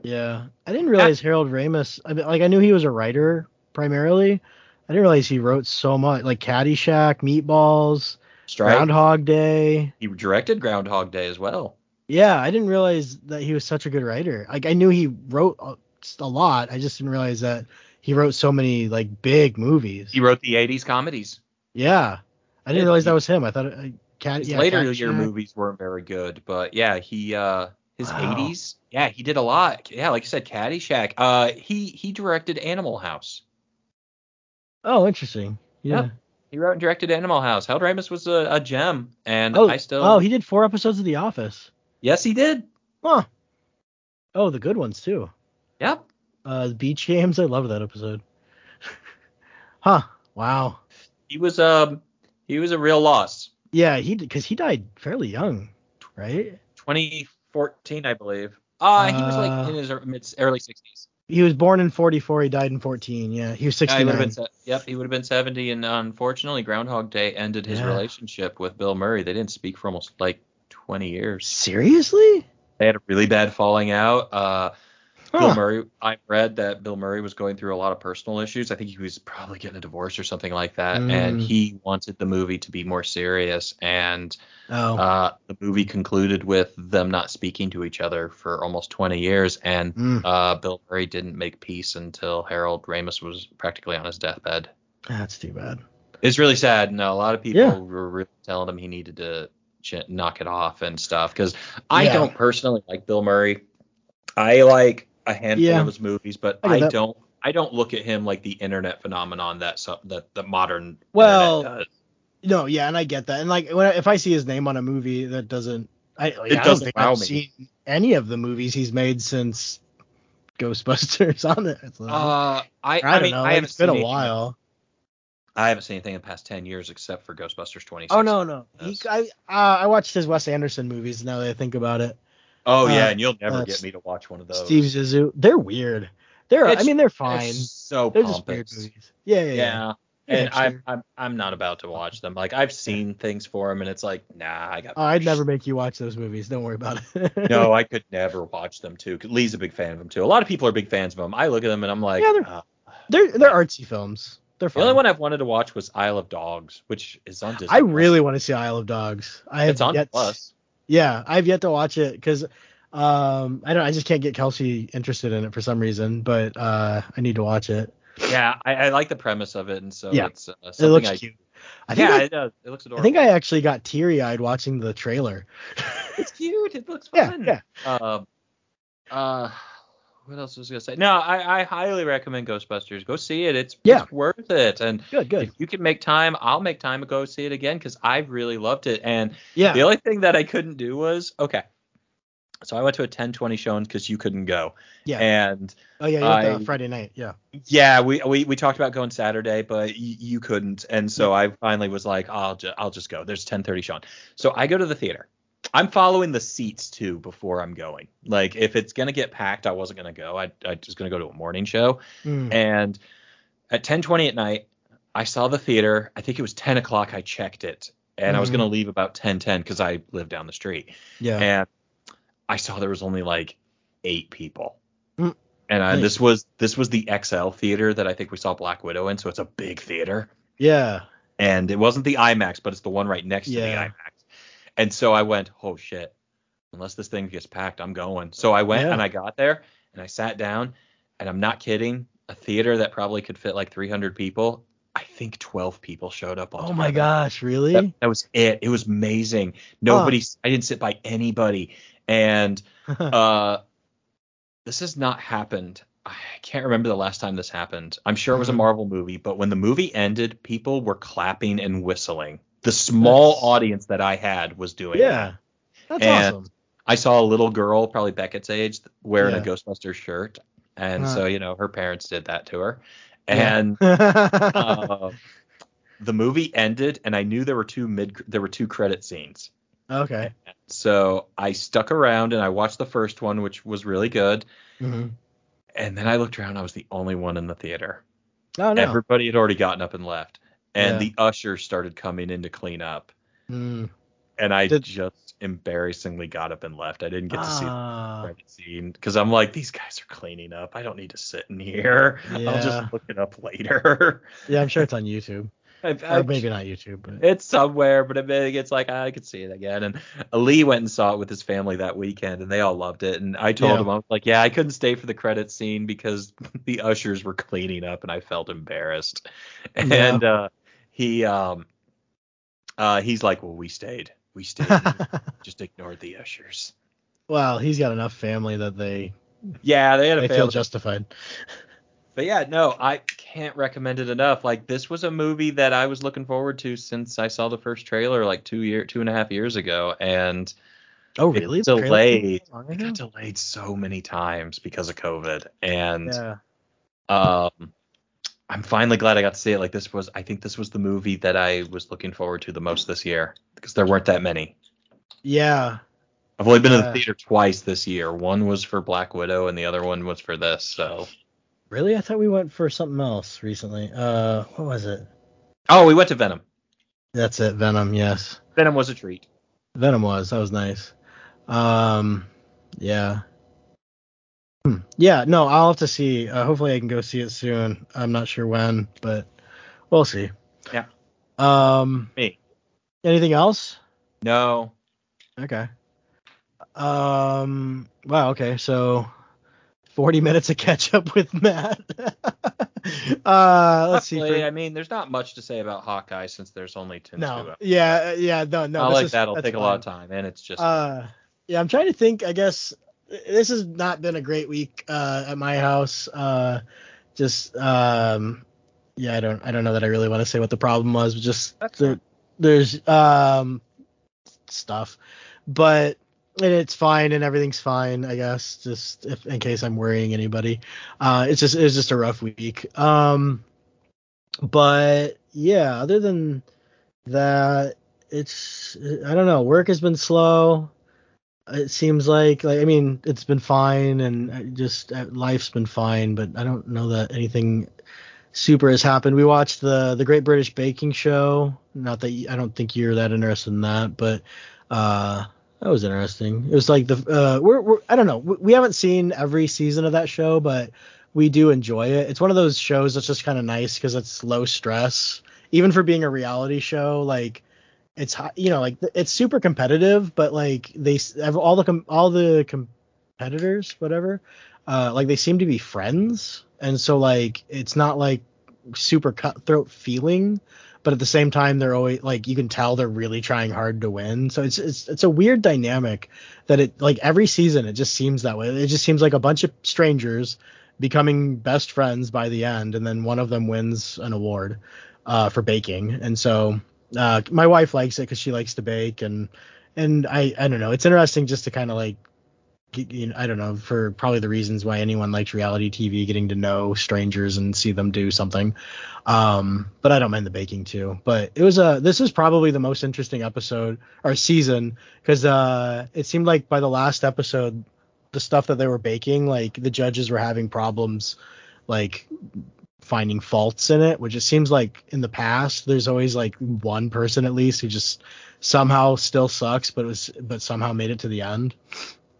Yeah. I didn't realize Harold Ramis. I mean, like I knew he was a writer primarily. I didn't realize he wrote so much, like Caddyshack, Meatballs, Stripes. Groundhog Day. He directed Groundhog Day as well. Yeah, I didn't realize that he was such a good writer. Like I knew he wrote a, a lot. I just didn't realize that he wrote so many like big movies. He wrote the 80s comedies. yeah, I didn't realize that was him. I thought it, Cat. His Yeah, later Caddyshack. year movies weren't very good, but yeah, he uh his Wow. 80s, yeah, he did a lot. Yeah, like I said, Caddyshack. Uh, he he directed Animal House. Oh, interesting. Yeah. Yep. He wrote and directed Animal House. Harold Ramis was a, a gem, and Oh, I still. oh, he did four episodes of The Office. yes, he did. Huh. Oh, the good ones too. Yep. Uh, beach games. I love that episode. huh. Wow. He was um he was a real loss. Yeah, he because he died fairly young, right? 2014, I believe. Uh, he was Uh, like in his mid early 60s. He was born in 44. He died in 14. Yeah, he was Yeah, he would have been. Yep, he would have been 70, and unfortunately, Groundhog Day ended his Yeah. relationship with Bill Murray. They didn't speak for almost like 20 years. Seriously? They had a really bad falling out. Uh, Bill Murray, I read that Bill Murray was going through a lot of personal issues. I think he was probably getting a divorce or something like that, and Mm. he wanted the movie to be more serious. And Oh. uh, the movie concluded with them not speaking to each other for almost 20 years, and Mm. uh, Bill Murray didn't make peace until Harold Ramis was practically on his deathbed. That's too bad. It's really sad. No, a lot of people Yeah. were really telling him he needed to ch- knock it off and stuff. Because I Yeah. don't personally like Bill Murray. I like a handful Yeah. of his movies, but I I, don't. I don't look at him like the internet phenomenon that so, that the modern Well, does. No, yeah, and I get that. And like, when, if I see his name on a movie that doesn't, I, like, I don't doesn't think wow I've me. seen any of the movies he's made since Ghostbusters on it. It's like- Uh, I, I, I, don't mean, know. I like, haven't it's been seen a anything- while. I haven't seen anything in the past ten years except for Ghostbusters 20. Oh no, no. He, I, uh, I watched his Wes Anderson movies. Now that I think about it, Oh Uh, yeah, and you'll never uh, get me to watch one of those. Steve Zissou. They're weird. They're. I mean, they're It's fine. so They're just weird pompous. movies. Yeah, yeah, yeah. Yeah. And I'm. I'm I'm not about to watch them. Like I've seen things for them, and it's like, nah, I got. Oh, I'd never make you watch those movies. Don't worry about it. no, I could never watch them too. Lee's a big fan of them too. A lot of people are big fans of them. I look at them and I'm like, Yeah, they're- uh, they're they're artsy films. They're the only one I've wanted to watch was Isle of Dogs, which is on Disney. I really want to see Isle of Dogs. I have it's on yet, Plus. Yeah, I've yet to watch it because um I don't I just can't get Kelsey interested in it for some reason, but uh I need to watch it. Yeah, I, I like the premise of it, and so Yeah. it's uh, It looks I. cute. I think yeah, I, it does. It looks adorable. I think I actually got teary eyed watching the trailer. it's cute. It looks yeah, fun. yeah. Um, uh, what else was I gonna say? No, I, I highly recommend Ghostbusters. Go see it. It's, Yeah. it's worth it. And Good, good. if you can make time, I'll make time to go see it again because I really loved it. And Yeah. the only thing that I couldn't do was okay. So I went to a 10:20 showing because you couldn't go. Yeah. And oh yeah, you went I- to Friday night. Yeah. yeah, we, we we talked about going Saturday, but y- you couldn't, and so I finally was like, I'll just I'll just go. There's 10:30 Sean. So I go to the theater. I'm following the seats too before I'm going. Like if it's gonna get packed, I wasn't gonna go. I I just gonna go to a morning show. Mm. And at 10:20 at night, I saw the theater. I think it was 10 o'clock. I checked it, and I was gonna leave about 10:10 because I live down the street Yeah. and I saw there was only like eight people. Mm. And I, Nice. this was this was the XL theater that I think we saw Black Widow in, so it's a big theater. yeah. And it wasn't the IMAX, but it's the one right next to the IMAX. And so I went, oh shit, unless this thing gets packed, I'm going. So I went Yeah. and I got there and I sat down, and I'm not kidding, a theater that probably could fit like 300 people. I think 12 people showed up. Oh my gosh, really? That, that was it. It was amazing. Nobody, I didn't sit by anybody. And uh, this has not happened. I can't remember the last time this happened. I'm sure it was a Mhm. Marvel movie, but when the movie ended, people were clapping and whistling. The small That's- audience that I had was doing it. yeah. That's And- awesome. I saw a little girl, probably Beckett's age, wearing Yeah. a Ghostbusters shirt. And Huh. so, you know, her parents did that to her. Yeah. And uh, the movie ended, and I knew there were two mid there were two credit scenes. okay. So I stuck around and I watched the first one, which was really good. hmm And then I looked around, I was the only one in the theater. Oh no. Everybody had already gotten up and left. And Yeah. the ushers started coming in to clean up. Mm. And I Did- just embarrassingly got up and left. I didn't get to see the Ah, credit scene because I'm like, these guys are cleaning up. I don't need to sit in here. I'll just look it up later. yeah, I'm sure it's on YouTube. I've, Or maybe not YouTube, but it's somewhere, but it, it's like I could see it again. And Lee went and saw it with his family that weekend, and they all loved it. And I told Yeah. him, I was like, yeah, I couldn't stay for the credit scene because the ushers were cleaning up, and I felt embarrassed. Yeah. And uh, he, um, uh, he's like, well, we stayed, we stayed, just ignored the ushers. well, he's got enough family that they Yeah, they had a they feel justified. but yeah, no, I can't recommend it enough. Like this was a movie that I was looking forward to since I saw the first trailer like two year, two and a half years ago, and Oh, really? It delayed. came out long it got delayed so many times because of COVID, and Yeah. um, I'm finally glad I got to see it. Like this was, I think this was the movie that I was looking forward to the most this year because there weren't that many. Yeah. I've only been in Yeah. the theater twice this year. One was for Black Widow, and the other one was for this. So, Really? I thought we went for something else recently. Uh, what was it? oh, we went to Venom. That's it. Venom. Yes. Venom was a treat. Venom was. That was nice. Um, yeah. Hmm. Yeah. No, I'll have to see. Uh, hopefully, I can go see it soon. I'm not sure when, but we'll see. Yeah. Um. Me. Anything else? No, Okay. Um. Wow. Okay. So, 40 minutes of catch up with Matt. uh. Let's see. For- I mean, there's not much to say about Hawkeye since there's only two. no. Yeah. Yeah. No. No. I like is- that'll take a lot of time, and it's just Uh, yeah, I'm trying to think. I guess this has not been a great week uh, at my house. Uh, just um, yeah, I don't I don't know that I really want to say what the problem was. But just there, there's um stuff, but and it's fine and everything's fine. I guess just if in case I'm worrying anybody. Uh, it's just it's just a rough week. Um, but yeah, other than that, it's I don't know. Work has been slow. It seems like like I mean it's been fine and just uh, life's been fine, but I don't know that anything super has happened. We watched the the Great British Baking Show. Not that I don't think you're that interested in that, but uh that was interesting. It was like the uh we're, we're I don't know. We, we haven't seen every season of that show, but we do enjoy it. It's one of those shows that's just kind of nice because it's low stress, even for being a reality show. Like it's you know like it's super competitive, but like they have all the com- all the competitors, whatever, uh, like they seem to be friends, and so like it's not like super cutthroat feeling, but at the same time they're always like you can tell they're really trying hard to win. So it's it's it's a weird dynamic that it like every season it just seems that way. It just seems like a bunch of strangers becoming best friends by the end, and then one of them wins an award uh, for baking, and so uh, my wife likes it because she likes to bake, and and I I don't know, it's interesting just to kind of like you know, I don't know for probably the reasons why anyone likes reality TV, getting to know strangers and see them do something. Um, but I don't mind the baking too. But it was a this is probably the most interesting episode or season because uh, it seemed like by the last episode, the stuff that they were baking, like the judges were having problems, like finding faults in it, which it seems like in the past there's always like one person at least who just somehow still sucks, but was but somehow made it to the end.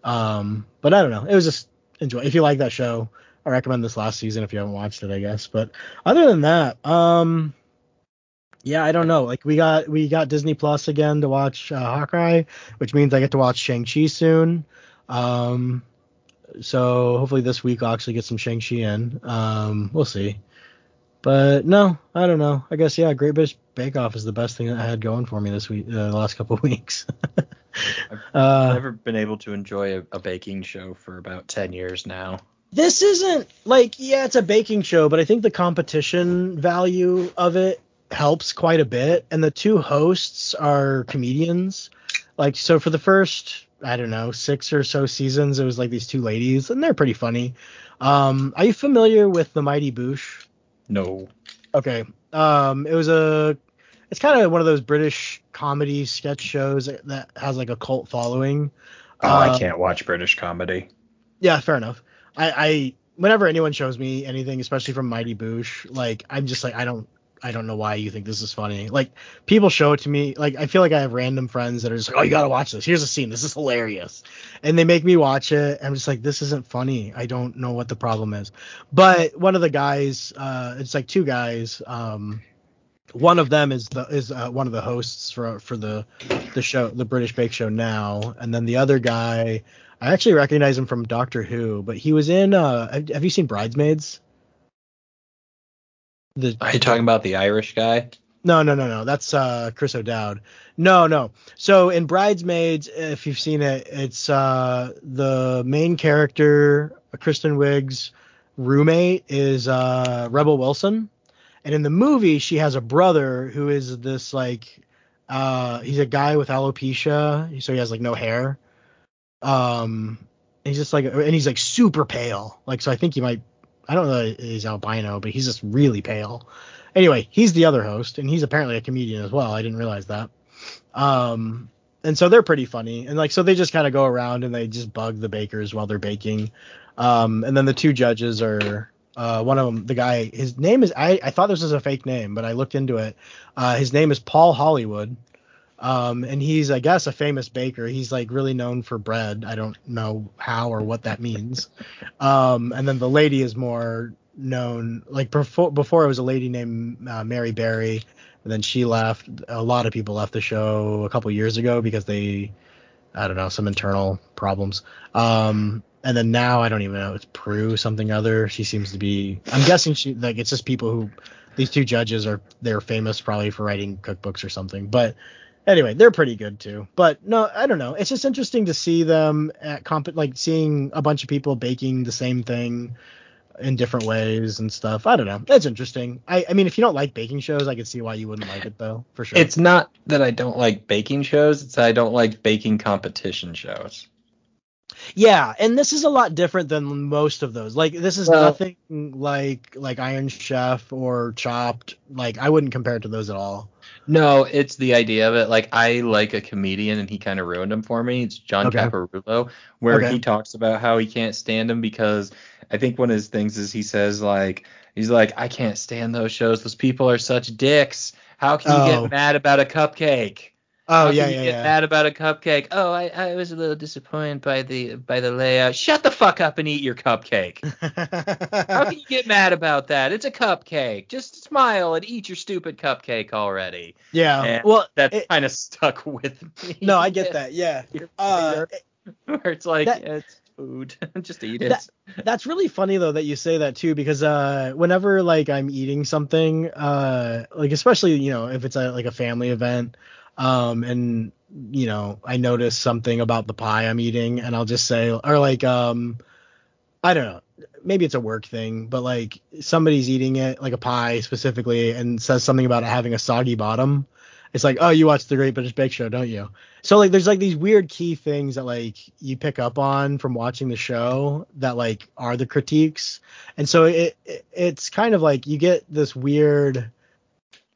Um, but I don't know. It was just enjoy. If you like that show, I recommend this last season if you haven't watched it, I guess. But other than that, um, yeah, I don't know. Like we got we got Disney Plus again to watch uh, Hawkeye, which means I get to watch Shang Chi soon. Um, so hopefully this week I'll actually get some Shang Chi in. Um, we'll see. But no, I don't know. I guess yeah, Great British Bake Off is the best thing that I had going for me this week, uh, the last couple of weeks. I've uh, never been able to enjoy a, a baking show for about ten years now. this isn't like yeah it's a baking show but i think the competition value of it helps quite a bit and the two hosts are comedians like so for the first i don't know six or so seasons it was like these two ladies and they're pretty funny um are you familiar with the mighty boosh No. okay um it was a it's kind of one of those british comedy sketch shows that, has like a cult following Oh, Uh, I can't watch British comedy. Yeah, fair enough. I, I whenever anyone shows me anything, especially from Mighty Boosh, like I'm just like I don't I don't know why you think this is funny. Like people show it to me, like I feel like I have random friends that are just like, oh you gotta watch this. Here's a scene. This is hilarious, and they make me watch it. I'm just like this isn't funny. I don't know what the problem is. But one of the guys, uh, it's like two guys. Um, one of them is the is uh, one of the hosts for for the the show the British Bake Show now, and then the other guy I actually recognize him from Doctor Who, but he was in. Uh, have, have you seen Bridesmaids? The Are you talking about the Irish guy? no, no, no, no. That's uh, Chris O'Dowd. No, no. So in Bridesmaids, if you've seen it, it's uh, the main character, Kristen Wiig's roommate is uh, Rebel Wilson, and in the movie she has a brother who is this like uh, he's a guy with alopecia, so he has like no hair. Um, he's just like and he's like super pale, like so I think he might I don't know if he's albino, but he's just really pale. Anyway, he's the other host, and he's apparently a comedian as well. I didn't realize that. Um, and so they're pretty funny, and like so they just kind of go around and they just bug the bakers while they're baking. Um, and then the two judges are uh, one of them, the guy, his name is I, I thought this was a fake name, but I looked into it. Uh, his name is Paul Hollywood. Um, and he's, I guess, a famous baker. He's like really known for bread. I don't know how or what that means. Um, and then the lady is more known, like before, before it was a lady named uh, Mary Berry, and then she left. A lot of people left the show a couple years ago because they, I don't know, some internal problems. Um, and then now I don't even know. It's Prue something other. She seems to be. I'm guessing she like it's just people who. These two judges are they're famous probably for writing cookbooks or something, but anyway, they're pretty good too. But no, I don't know. It's just interesting to see them at comp like seeing a bunch of people baking the same thing in different ways and stuff. I don't know. It's interesting. I, I mean, if you don't like baking shows, I could see why you wouldn't like it though, for sure. It's not that I don't like baking shows, it's that I don't like baking competition shows. Yeah, and this is a lot different than most of those. Like this is Well- nothing like like Iron Chef or Chopped. Like I wouldn't compare it to those at all. No, it's the idea of it. Like I like a comedian, and he kind of ruined him for me. It's John Okay. Caparulo, where Okay. he talks about how he can't stand him because I think one of his things is he says like he's like I can't stand those shows. Those people are such dicks. How can you Oh. get mad about a cupcake? Oh yeah, yeah, get yeah. mad about a cupcake? Oh, I, I was a little disappointed by the by the layout. Shut the fuck up and eat your cupcake. How can you get mad about that? It's a cupcake. Just smile and eat your stupid cupcake already. yeah. And Well, That's it- kind of stuck with me. no, I get that. Yeah. Uh, Where it's like that- it's food. Just eat it. That- that's really funny though that you say that too because uh whenever like I'm eating something uh like especially you know if it's a like a family event um and you know I notice something about the pie I'm eating and I'll just say or like um I don't know maybe it's a work thing but like somebody's eating it like a pie specifically and says something about it having a soggy bottom. It's like oh you watch the Great British Bake Show don't you? So like there's like these weird key things that like you pick up on from watching the show that like are the critiques. And so it, it it's kind of like you get this weird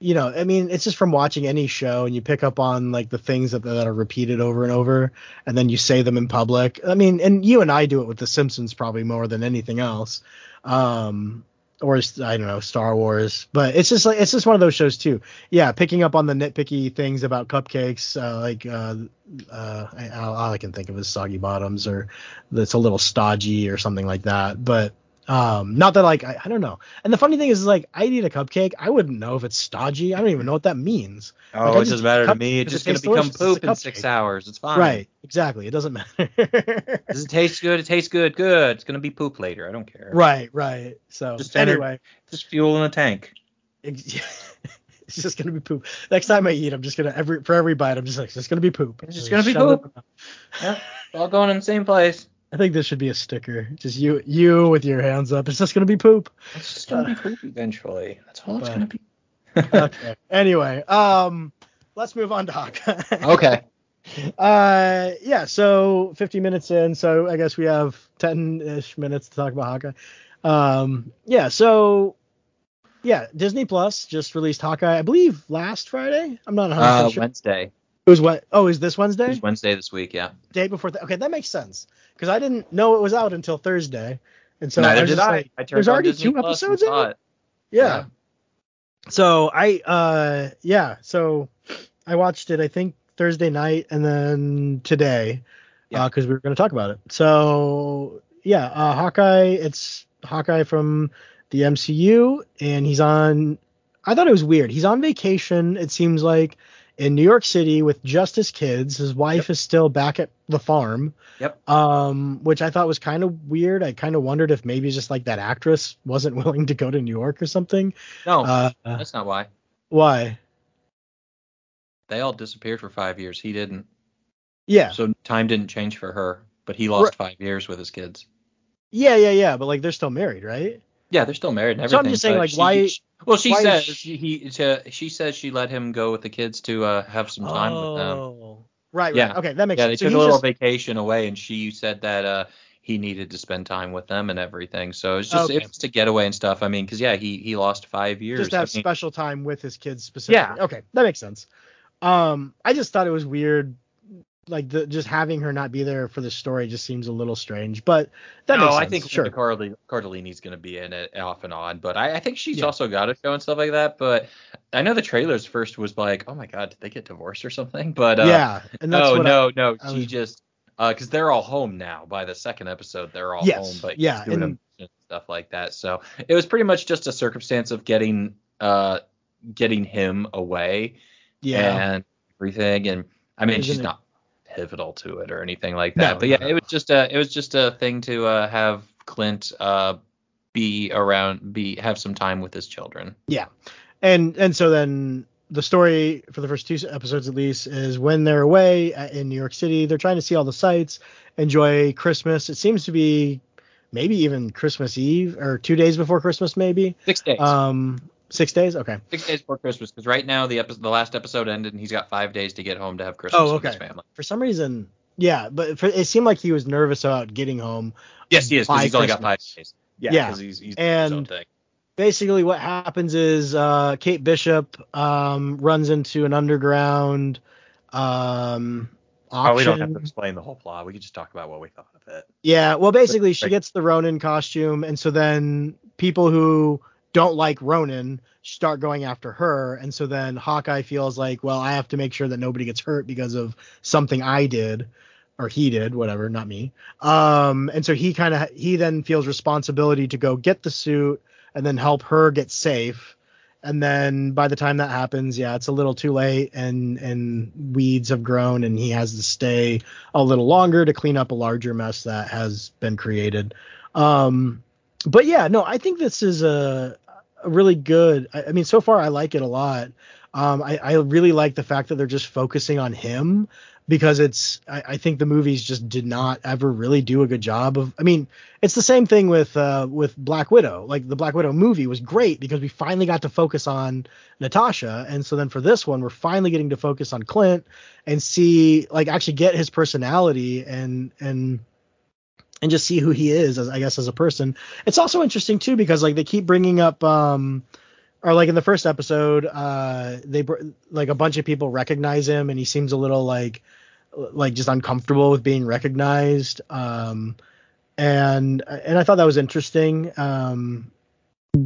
you know i mean it's just from watching any show and you pick up on like the things that, that are repeated over and over and then you say them in public i mean and you and i do it with the simpsons probably more than anything else um or I don't know Star Wars, but it's just like it's just one of those shows too. Yeah, picking up on the nitpicky things about cupcakes, uh, like uh, uh, I- all I can think of is soggy bottoms or that's a little stodgy or something like that. But um, not that like I, I don't know. And the funny thing is, is like I eat a cupcake, I wouldn't know if it's stodgy. I don't even know what that means. oh, like, it doesn't matter to me. It's it just gonna become delicious, it's a poop in six hours. It's fine. Right, exactly. It doesn't matter. Does it taste good? It tastes good. Good. It's gonna be poop later. I don't care. right, right. So Just anyway. Just fuel in a tank. It's just gonna be poop. Next time I eat, I'm just gonna every for every bite, I'm just like it's just gonna be poop. It's just gonna be it poop. Yeah. All going in the same place. I think this should be a sticker. Just you, you with your hands up. It's just gonna be poop. It's just gonna be poop eventually. That's all it's gonna be. Okay. anyway, um, let's move on to Hawkeye. Okay. Uh, yeah. So 50 minutes in, so I guess we have 10-ish minutes to talk about Hawkeye. Um, yeah. So yeah, Disney Plus just released Hawkeye. I believe last Friday. I'm not 100 Uh, sure. Wednesday. It was what? Oh, is this It Wednesday? was Wednesday this week. Yeah. day before. Th- okay, that makes sense because I didn't know it was out until Thursday, and so I Neither was did I. like, I there's already Disney two Plus episodes in it. it. Yeah. So I uh yeah so I watched it I think Thursday night and then today Yeah. because we were going to talk about it. So yeah, uh, Hawkeye. It's Hawkeye from the MCU, and he's on. I thought it was weird. He's on vacation. It seems like in New York City with just his kids. His wife is still back at the farm. Yep. Um, which I thought was kind of weird. I kind of wondered if maybe just like that actress wasn't willing to go to New York or something. No, Uh, that's not why. why? They all disappeared for five years. He didn't. Yeah. So time didn't change for her, but he lost five years with his kids. Yeah, yeah, yeah. But like they're still married, right? Yeah, they're still married and everything. So. I'm just saying, like, she- why- she- well, she why says she- he to, she says she let him go with the kids to uh, have some time with them. Oh, right, right. Yeah. Okay, that makes sense. Yeah, they. So took a little just- vacation away, and she said that uh, he needed to spend time with them and everything. So it's just Okay. it's to getaway and stuff. I mean, because yeah, he he lost five years. just to have I mean, special time with his kids specifically. Yeah. Okay, that makes sense. Um, I just thought it was weird, like the just having her not be there for the story just seems a little strange. But that no, makes sense. I think sure. Cardellini, Cardellini's going to be in it off and on, but I, I think she's Yeah. also got a show and stuff like that. But I know the trailers first was like, oh my god, did they get divorced or something? But uh, yeah, and that's no, what I- no, no, I she was- just because they're all home now. By the second episode, they're all Yes, home, but yeah, and stuff like that. So it was pretty much just a circumstance of getting uh getting him away yeah. and everything. And I mean, Isn't she's it- not pivotal to it or anything like No, that. but yeah, no, it was just a it was just a thing to uh, have Clint uh be around, be have some time with his children. Yeah, and and so then the story for the first two episodes at least is when they're away at- in New York City, they're trying to see all the sights, enjoy Christmas. It seems to be maybe even Christmas Eve or two days before Christmas, maybe. Six days. Um, six days. Okay. Six days before Christmas, because right now the episode, the last episode ended, and he's got five days to get home to have Christmas Oh, with his okay. family. For some reason, yeah, but for, it seemed like he was nervous about getting home. Yes, he is, because he's only got five days. Yeah. because he's, he's doing his own And- Basically, what happens is uh, Kate Bishop um, runs into an underground um, auction. Oh, we don't have to explain the whole plot. We can just talk about what we thought of it. Yeah, well, basically, she Right. gets the Ronin costume, and so then people who don't like Ronin, start going after her, and so then Hawkeye feels like, well, I have to make sure that nobody gets hurt because of something I did, or he did, whatever, not me. Um, and so he kind of he then feels responsibility to go get the suit and then help her get safe. And then by the time that happens, yeah, it's a little too late, and and weeds have grown, and he has to stay a little longer to clean up a larger mess that has been created. Um, but yeah, no, I think this is a, a really good. I, I mean, so far I like it a lot. Um, I, I really like the fact that they're just focusing on him because it's. I, I think the movies just did not ever really do a good job of. I mean, it's the same thing with uh, with Black Widow. Like the Black Widow movie was great because we finally got to focus on Natasha, and so then for this one, we're finally getting to focus on Clint and see like actually get his personality and and and just see who he is as I guess as a person. It's also interesting too because like they keep bringing up um or like in the first episode uh they br- like a bunch of people recognize him and he seems a little like like just uncomfortable with being recognized um and and I thought that was interesting um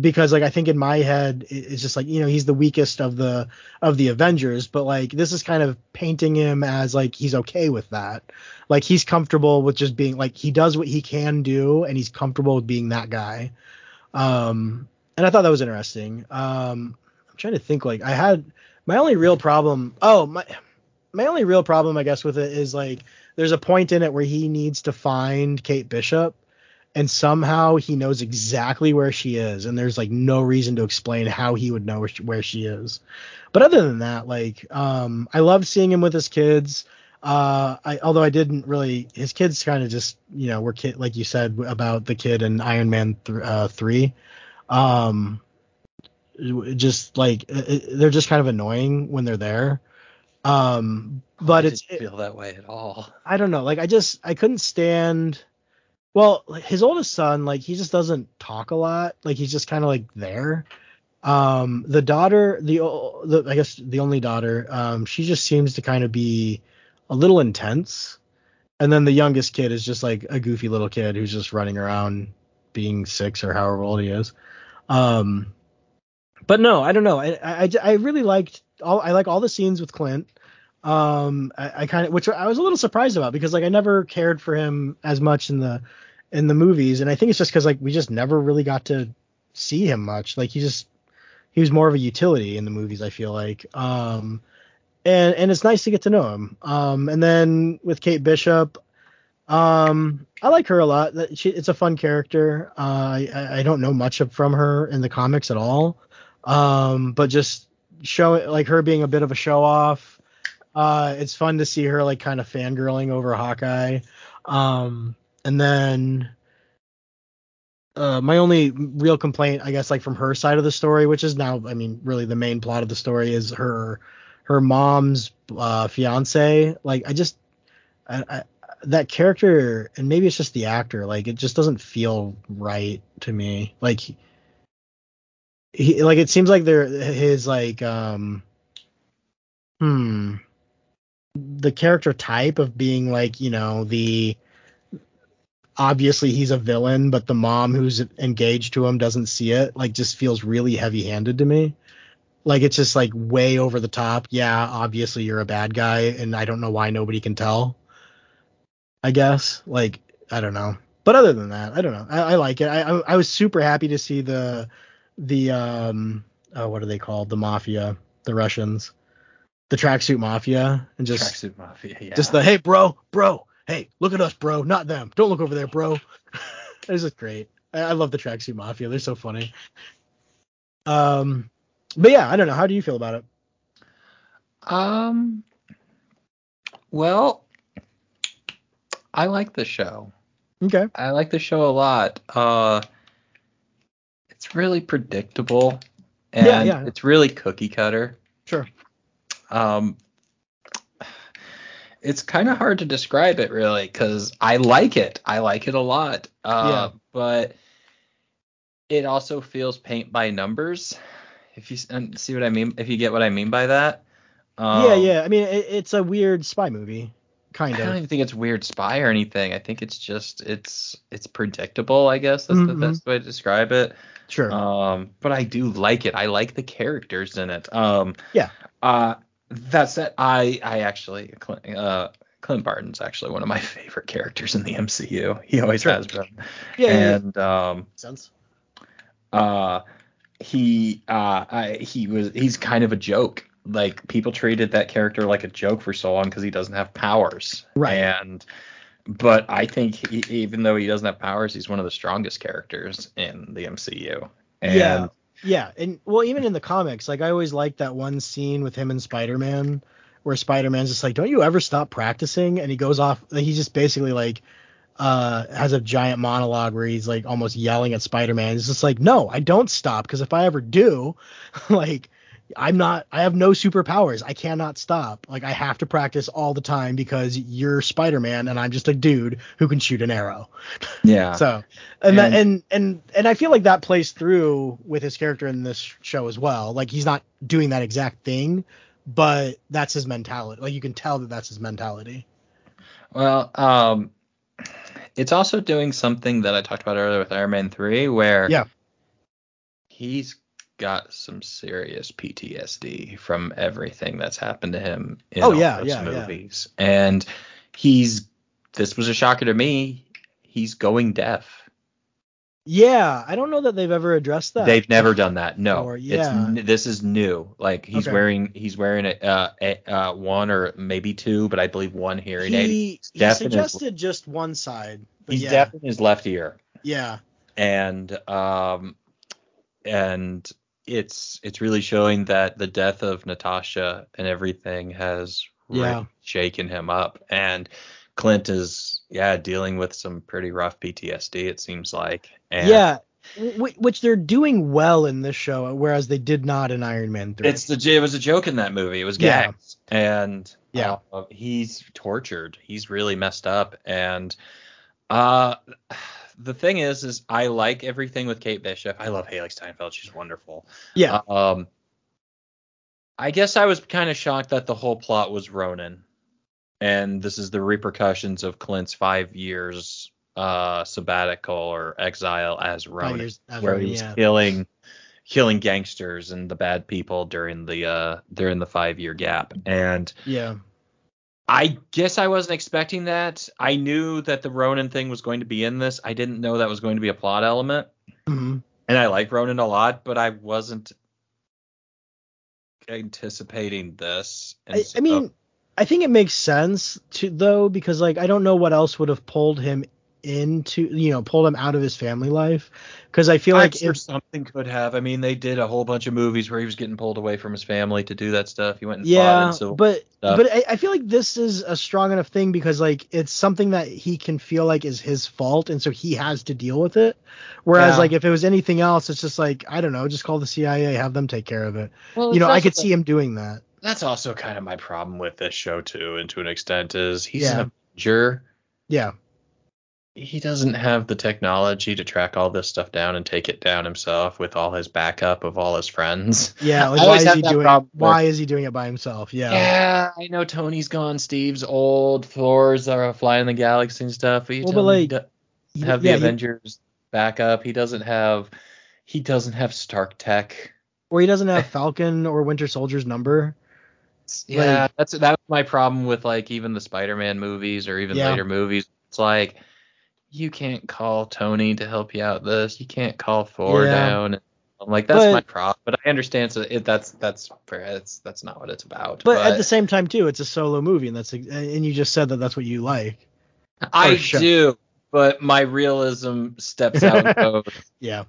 because like I think in my head it's just like you know he's the weakest of the of the Avengers but like this is kind of painting him as like he's okay with that like he's comfortable with just being like he does what he can do and he's comfortable with being that guy. Um and I thought that was interesting. Um I'm trying to think like I had my only real problem oh my my only real problem I guess with it is like there's a point in it where he needs to find Kate Bishop and somehow he knows exactly where she is and there's like no reason to explain how he would know where she, where she is. But other than that like um i loved seeing him with his kids uh i although i didn't really his kids kind of just you know were kid like you said about the kid in iron man th- uh 3 um just like uh, uh, they're just kind of annoying when they're there um but I it's didn't feel that way at all. I don't know. Like I just I couldn't stand. Well, his oldest son, like he just doesn't talk a lot. Like he's just kind of like there. Um, the daughter, the the I guess the only daughter, um, she just seems to kind of be a little intense. And then the youngest kid is just like a goofy little kid who's just running around being six or however old he is. Um, but no, I don't know. I, I, I really liked all. I like all the scenes with Clint. Um, I, I kind of, which I was a little surprised about because like I never cared for him as much in the in the movies, and I think it's just because like we just never really got to see him much. Like he just he was more of a utility in the movies. I feel like. Um, and and it's nice to get to know him. Um, and then with Kate Bishop, um, I like her a lot. She, it's a fun character. Uh, I I don't know much of, from her in the comics at all. Um, but just show like her being a bit of a show off. Uh, it's fun to see her like kind of fangirling over Hawkeye. Um, and then uh, my only real complaint, I guess, like from her side of the story, which is now, I mean, really the main plot of the story is her her mom's uh, fiance. Like, I just I, I, that character, and maybe it's just the actor. Like, it just doesn't feel right to me. Like, he, like it seems like they're his like um hmm the character type of being like you know the obviously he's a villain but the mom who's engaged to him doesn't see it like just feels really heavy handed to me like it's just like way over the top. Yeah obviously you're a bad guy and i don't know why nobody can tell. I guess like i don't know. But other than that i don't know. I, I like it. I, I i was super happy to see the the um oh, what are they called? The mafia the russians. The tracksuit mafia and just Tracksuit Mafia. Yeah. just the hey bro bro. Hey look at us bro. Not them. Don't look over there bro. This is great. I, I love the tracksuit mafia. They're so funny. Um but yeah i don't know how do you feel about it Um. Well, I like the show. okay I like the show a lot. Uh, it's really predictable, and Yeah, yeah. it's really cookie cutter. sure Um, it's kind of hard to describe it really because I like it. I like it a lot. Uh, Yeah. But it also feels paint by numbers. If you and see what I mean, if you get what I mean by that. Um, yeah yeah i mean it, it's a weird spy movie kind of. I don't even think it's weird spy or anything. I think it's just it's it's predictable. I guess that's Mhm. the best way to describe it. sure Um, but I do like it. I like the characters in it. Um, Yeah. Uh, that said, I I actually uh, Clint Barton's actually one of my favorite characters in the MCU. He always Sure. has been. yeah, yeah, yeah. and um, sense uh, he uh, I, he was he's kind of a joke. Like people treated that character like a joke for so long because he doesn't have powers. Right. And but I think he, even though he doesn't have powers, he's one of the strongest characters in the MCU. And yeah yeah and well even in the comics like i always liked that one scene with him and spider-man where spider-man's just like don't you ever stop practicing and he goes off he just basically like uh has a giant monologue where he's like almost yelling at spider-man it's just like no i don't stop because if i ever do like i'm not i have no superpowers i cannot stop like i have to practice all the time because you're spider-man and i'm just a dude who can shoot an arrow yeah. so and that, And- and and and I feel like that plays through with his character in this show as well. Like he's not doing that exact thing, but that's his mentality. Like you can tell that that's his mentality. Well, um, it's also doing something that I talked about earlier with Iron Man 3, where Yeah. he's got some serious PTSD from everything that's happened to him in Oh, all yeah, those yeah, yeah. movies. And he's this was a shocker to me. He's going deaf. Yeah, I don't know that they've ever addressed that. They've never done that. No, Or- yeah. n- this is new. Like he's Okay. wearing he's wearing a, uh, a uh, one or maybe two, but I believe one hearing aid. he, he deaf his- suggested just one side. He's yeah, deaf in his left ear. Yeah, and um and it's it's really showing that the death of Natasha and everything has really Yeah. shaken him up and Clint is yeah dealing with some pretty rough PTSD it seems like. And yeah. W- which they're doing well in this show, whereas they did not in Iron Man three. it's the it was a joke in that movie. It was Yeah. gags and Yeah. uh, he's tortured. He's really messed up. And uh the thing is is I like everything with Kate Bishop. I love Hailee Steinfeld. She's wonderful. Yeah, Um, I guess I was kind of shocked that the whole plot was Ronin, and this is the repercussions of Clint's five years uh, sabbatical or exile as years as where he was yeah. killing killing gangsters and the bad people during the uh during the five year gap. And yeah, I guess I wasn't expecting that. I knew that the Ronin thing was going to be in this. I didn't know that was going to be a plot element Mhm. and I like Ronin a lot, but I wasn't anticipating this. And I, so- I mean, I think it makes sense to though because like I don't know what else would have pulled him into you know pulled him out of his family life because I feel I'm like sure if something could have. I mean, they did a whole bunch of movies where he was getting pulled away from his family to do that stuff. He went and fought yeah in civil but stuff. but I, I feel like this is a strong enough thing because like it's something that he can feel like is his fault and so he has to deal with it whereas Yeah. like if it was anything else it's just like I don't know just call the CIA have them take care of it Well, you know I could see him doing that That's also kind of my problem with this show too, and to an extent, is he's Yeah. an Avenger. yeah He doesn't have the technology to track all this stuff down and take it down himself with all his backup of all his friends. yeah like why is he doing problem why is he doing it by himself yeah Yeah, I know Tony's gone, Steve's old, Thor's are flying the galaxy and stuff. But you Well, but, he like, have the yeah, he- Avengers backup. He doesn't have he doesn't have Stark Tech. or he doesn't have Falcon or Winter Soldier's number Yeah, Like- that's that was my problem with like even the Spider-Man movies or even Yeah. later movies. It's like you can't call Tony to help you out this. You can't call Thor Yeah. down. I'm like that's But- my problem, but I understand. So it, that's that's that's that's not what it's about. but, at the same time too it's a solo movie and that's and you just said that that's what you like I show. do, but my realism steps out yeah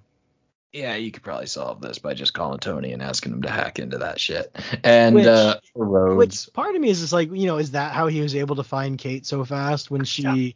yeah, you could probably solve this by just calling Tony and asking him to hack into that shit. And Which- uh, Rhodes, Which part of me is just like, you know, is that how he was able to find Kate so fast when she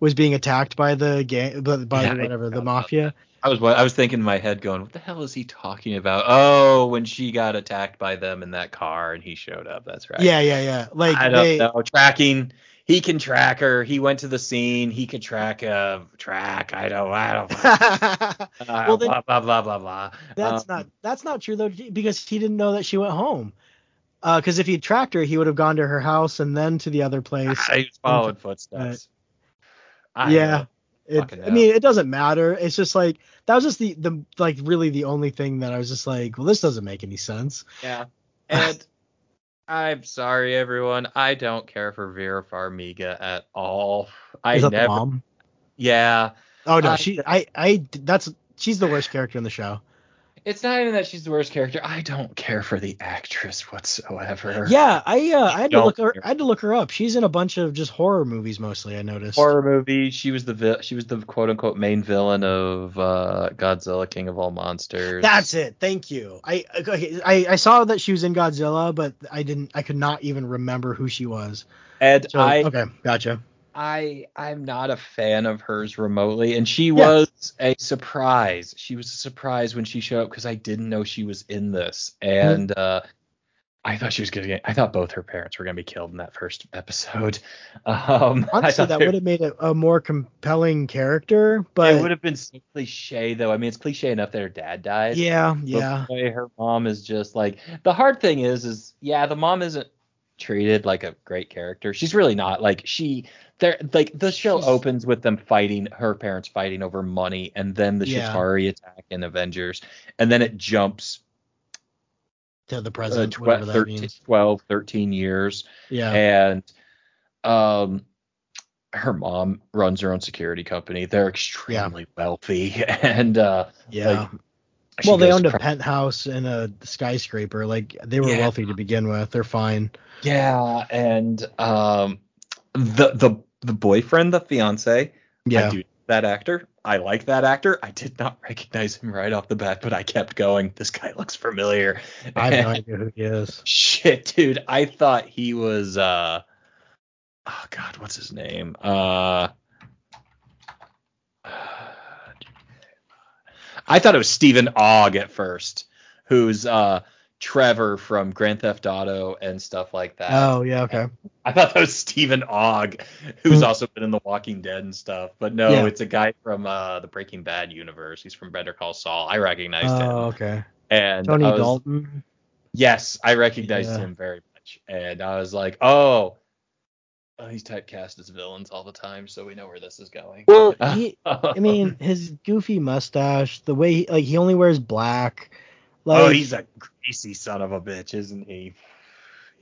was being attacked by the gang, by by Yeah, the, whatever, the forgot about mafia? I was I was thinking in my head, going, what the hell is he talking about? Oh, when she got attacked by them in that car and he showed up. That's right. Yeah, yeah, yeah. Like I don't they, know. Tracking. He can track her. He went to the scene. He could track uh track. I don't. I don't. Uh, Well, then- blah blah blah blah blah. that's Um, not that's not true though because he didn't know that she went home. Because if he tracked her, he would have gone to her house and then to the other place. I was following footsteps. I yeah. It, I mean, it doesn't matter. It's just like that was just the the like really the only thing that I was just like, well, this doesn't make any sense. Yeah. And I'm sorry, everyone. I don't care for Vera Farmiga at all. I Is that never. the mom? Yeah. Oh no, Uh, she I I that's she's the worst character in the show. It's not even that she's the worst character. I don't care for the actress whatsoever. Yeah, I uh, I had to look her. I had to look her up. She's in a bunch of just horror movies mostly. I noticed. Horror movie. She was the vi- she was the quote unquote main villain of uh, Godzilla King of All Monsters. That's it. Thank you. I I I saw that she was in Godzilla, but I didn't. I could not even remember who she was. and So I okay, gotcha. I I'm not a fan of hers remotely, and she Yeah. was a surprise. She was a surprise when she showed up because I didn't know she was in this, and uh, I thought she was gonna get. I thought both her parents were gonna be killed in that first episode. Um, Honestly, that would have made it a more compelling character. But it would have been so cliche though. I mean, it's cliche enough that her dad died. yeah, yeah, her mom is just like the hard thing is, is yeah, the mom isn't treated like a great character. She's really not. Like she, they're like the show She's- opens with them fighting, her parents fighting over money, and then the Yeah. Chitauri attack in Avengers, and then it jumps to the uh, present, tw- whatever that 13, means. 12, 13 years, Yeah, and um. Her mom runs her own security company. They're extremely wealthy, and uh, yeah. like, well, they owned a penthouse and a skyscraper. Like they were Yeah. wealthy to begin with. They're fine. Yeah, and um, the the the boyfriend, the fiance, Yeah. Do that actor. I like that actor. I did not recognize him right off the bat, but I kept going. This guy looks familiar. I have no idea who he is. Shit, dude, I thought he was uh oh god, what's his name? Uh I thought it was Stephen Ogg at first, who's uh Trevor from Grand Theft Auto and stuff like that. Oh yeah, okay. I thought that was Stephen Ogg, who's also been in The Walking Dead and stuff. But no, Yeah. it's a guy from uh, the Breaking Bad universe. He's from Better Call Saul. I recognized him. Oh okay. And Tony was- Dalton. Yes, I recognized Yeah. him very much. And I was like, oh, oh, he's typecast as villains all the time, so we know where this is going. Well, he, I mean, his goofy mustache, the way he, like he only wears black. Oh, like, oh, he's a greasy son of a bitch, isn't he?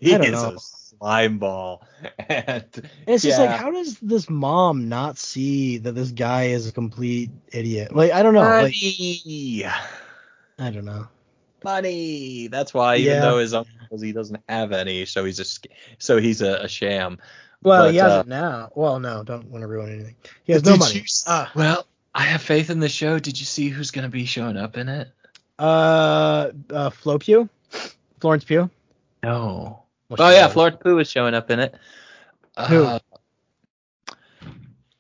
He I is know. a slime ball. And and it's just like, how does this mom not see that this guy is a complete idiot? Like, I don't know. Like, Money. I don't know. money. That's why, even Yeah. though his uncle he doesn't have any, so he's a so he's a, a sham. Well, But, he uh, hasn't now. Well, no, don't want to ruin anything. He has no you money. s- Ah. well, I have faith in the show. Did you see who's going to be showing up in it? Uh, uh, Flo Pugh, Florence Pugh. No. What's Oh she yeah, called? Florence Pugh is showing up in it. Who? Uh,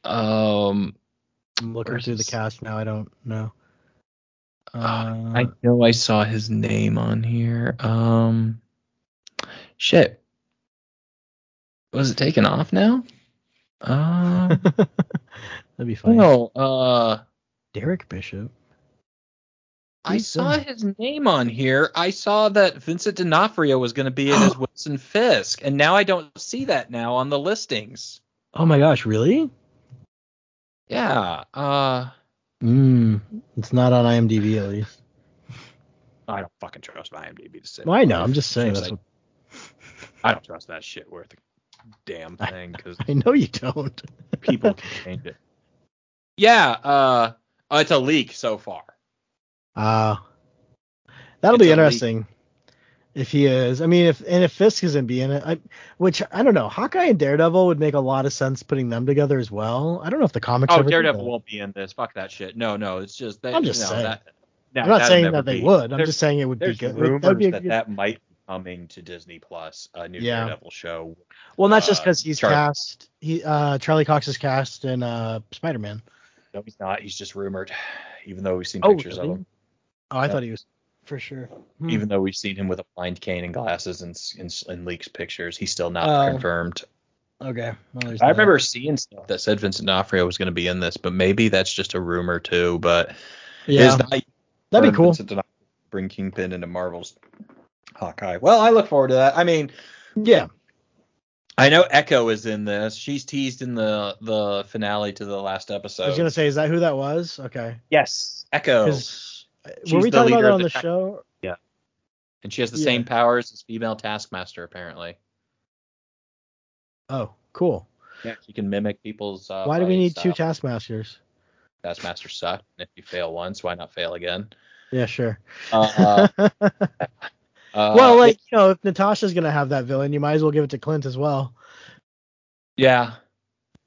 um, I'm looking Where's through the cast now. I don't know. Uh, I know I saw his name on here. Um, shit. Was it taken off now? Uh, that'd be funny. no. Uh, Derek Bishop. I He's, saw uh, his name on here. I saw that Vincent D'Onofrio was going to be in as Wilson Fisk, and now I don't see that now on the listings. Oh my gosh, really? Yeah. Uh, Mm, it's not on IMDb at least. I don't fucking trust IMDb to say. Well, I know. I'm just saying. That's I- what, I don't trust that shit worth a damn thing because I know you don't. people can change it. Yeah. Uh, oh, it's a leak so far. Uh that'll It's be a leak. interesting if he is. I mean, if and if Fisk isn't be in it, I, which I don't know. Hawkeye and Daredevil would make a lot of sense putting them together as well. I don't know if the comics. Oh, Daredevil won't be in this. Fuck that shit. No, no. It's just that. I'm just no, saying. That, no, I'm not saying that they be. would. I'm There's- just saying it would be good. rumors That be a that that might coming to Disney Plus, a new Yeah. Daredevil show. well, not just uh, because he's Charlie- cast. He uh Charlie Cox is cast in uh Spider-Man. No, he's not. He's just rumored, even though we've seen Oh, pictures really? of him. Oh, I Yeah. thought he was for sure. Hmm. Even though we've seen him with a blind cane and glasses and in, in leaks pictures, he's still not Oh. confirmed. okay. Well, I that. remember seeing stuff that said Vincent D'Onofrio was going to be in this, but maybe that's just a rumor too. But Yeah, that'd be cool. Bring Kingpin into Marvel's Hawkeye. Well, I look forward to that. I mean, Yeah. I know Echo is in this. She's teased in the the finale to the last episode. I was gonna say, is that who that was? Okay. yes, Echo. She's were we talking about that on the the ta- show? and she has the yeah. same powers as female Taskmaster apparently. Oh, cool. Yeah, she can mimic people's. Uh, Why do we fighting need two style. taskmasters? Taskmaster suck. And if you fail once, why not fail again? Yeah, sure. Uh, uh, well, like you know, if Natasha's gonna have that villain, you might as well give it to Clint as well. Yeah.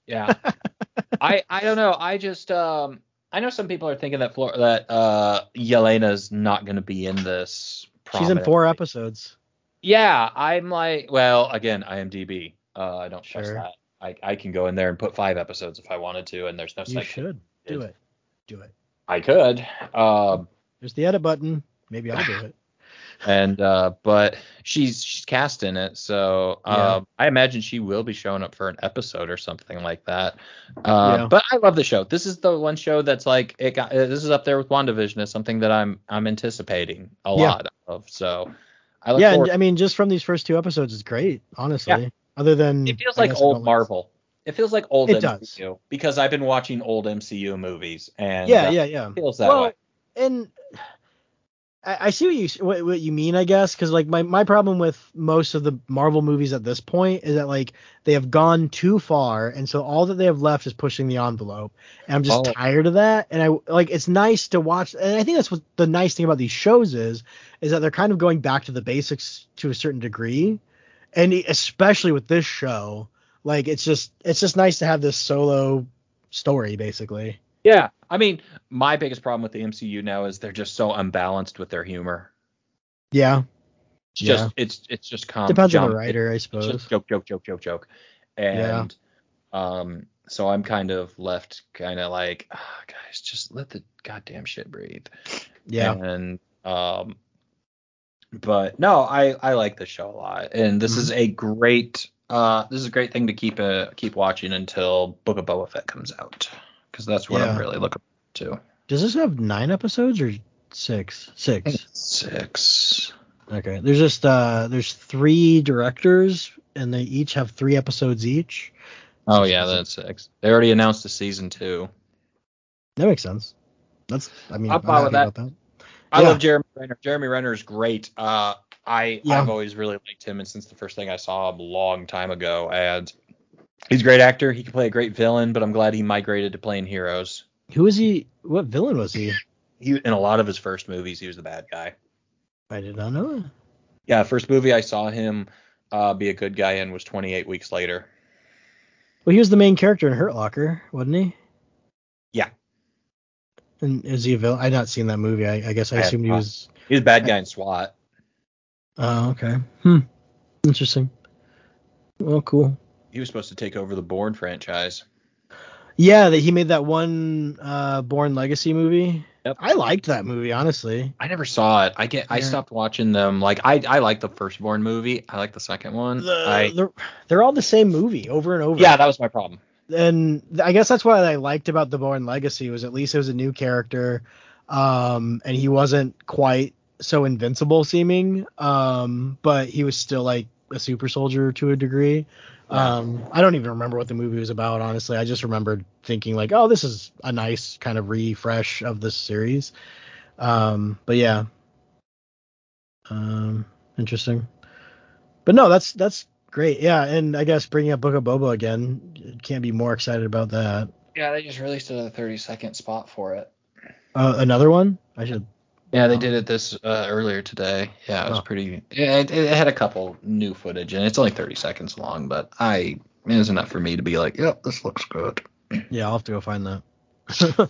Yeah. I I don't know. I just um I know some people are thinking that Flor- that uh Yelena's not going to be in this. She's in four episodes. Yeah, I'm like, well, again, IMDb. Uh, I don't trust Sure. that. I I can go in there and put five episodes if I wanted to, and there's no You should do it. Do it. I could. Um, There's the edit button. Maybe I'll do it. And uh, but she's she's cast in it, so um, Yeah. I imagine she will be showing up for an episode or something like that. Uh, Yeah. But I love the show. This is the one show that's like it got. uh, This is up there with WandaVision as something that I'm I'm anticipating a Yeah. lot of. So I Yeah, forward. and I mean, just from these first two episodes, it's great. Honestly, other than it feels I like old Marvel. It feels like old It MCU because I've been watching old MCU movies and Yeah, uh, yeah, yeah. it feels that well, way. and I, I see what you what, what you mean, I guess, because like my my problem with most of the Marvel movies at this point is that like they have gone too far, and so all that they have left is pushing the envelope, and I'm just Oh. tired of that. And I like it's nice to watch, and I think that's what the nice thing about these shows is, is that they're kind of going back to the basics to a certain degree, and especially with this show, like it's just it's just nice to have this solo story basically. Yeah, I mean, my biggest problem with the MCU now is they're just so unbalanced with their humor. Yeah, It's Yeah. just it's it's just com- depends on the writer, I It's suppose. just joke, joke, joke, joke, joke, and um, so I'm kind of left kind of like, ah, guys, just let the goddamn shit breathe. Yeah. And um, but no, I I like the show a lot, and this Mm-hmm. is a great uh this is a great thing to keep uh keep watching until Book of Boba Fett comes out because that's what I'm really looking to. Does this have nine episodes or six? Six. Six. Okay. There's just uh there's three directors and they each have three episodes each. Oh yeah, that's six. They already announced the season two. That makes sense. That's I mean I'm I'm, fine with that. about that. I Yeah. love Jeremy Renner. Jeremy Renner is great. Uh, I Yeah. I've always really liked him, and since the first thing I saw him a long time ago, and he's a great actor. He can play a great villain, but I'm glad he migrated to playing heroes. Who was he what villain was he? He in a lot of his first movies, he was the bad guy. I did not know that. Yeah, first movie I saw him uh, be a good guy in was 28 Weeks Later. Well, he was the main character in Hurt Locker, wasn't he? Yeah. And is he a villain? I'd not seen that movie. I, I guess I, I assumed he was. He's a bad guy in SWAT. Oh, okay. Hmm. Interesting. Well, cool. He was supposed to take over the Bourne franchise. Yeah, that he made that one uh, Bourne Legacy movie. Yep. I liked that movie, honestly. I never saw it. I get. I stopped watching them. Like I, I like the first Bourne movie. I like the second one. The, I, they're, they're all the same movie over and over. yeah, that was my problem. and I guess that's what I liked about the Bourne Legacy was at least it was a new character, um, and he wasn't quite so invincible seeming, um, but he was still like a super soldier to a degree. Um, I don't even remember what the movie was about, honestly. I just remembered thinking like, oh, this is a nice kind of refresh of this series. Um, but yeah, um, interesting. But no, that's that's great. Yeah, and I guess bringing up Book of Boba again, can't be more excited about that. Yeah, they just released a 30 second spot for it. Uh, another one? I should. Yeah, they did it this uh, earlier today. Yeah, it was Oh. pretty. Yeah, it, it had a couple new footage, and it's only 30 seconds long, but I it was enough for me to be like, yep, this looks good. Yeah, I'll have to go find that.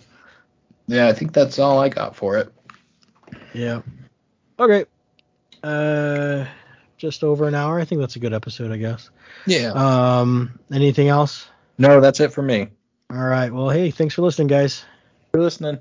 Yeah, I think that's all I got for it. yeah. Okay. Uh, just over an hour. I think that's a good episode, I guess. Yeah. Um, anything else? no, that's it for me. All right. Well, hey, thanks for listening, guys. For listening.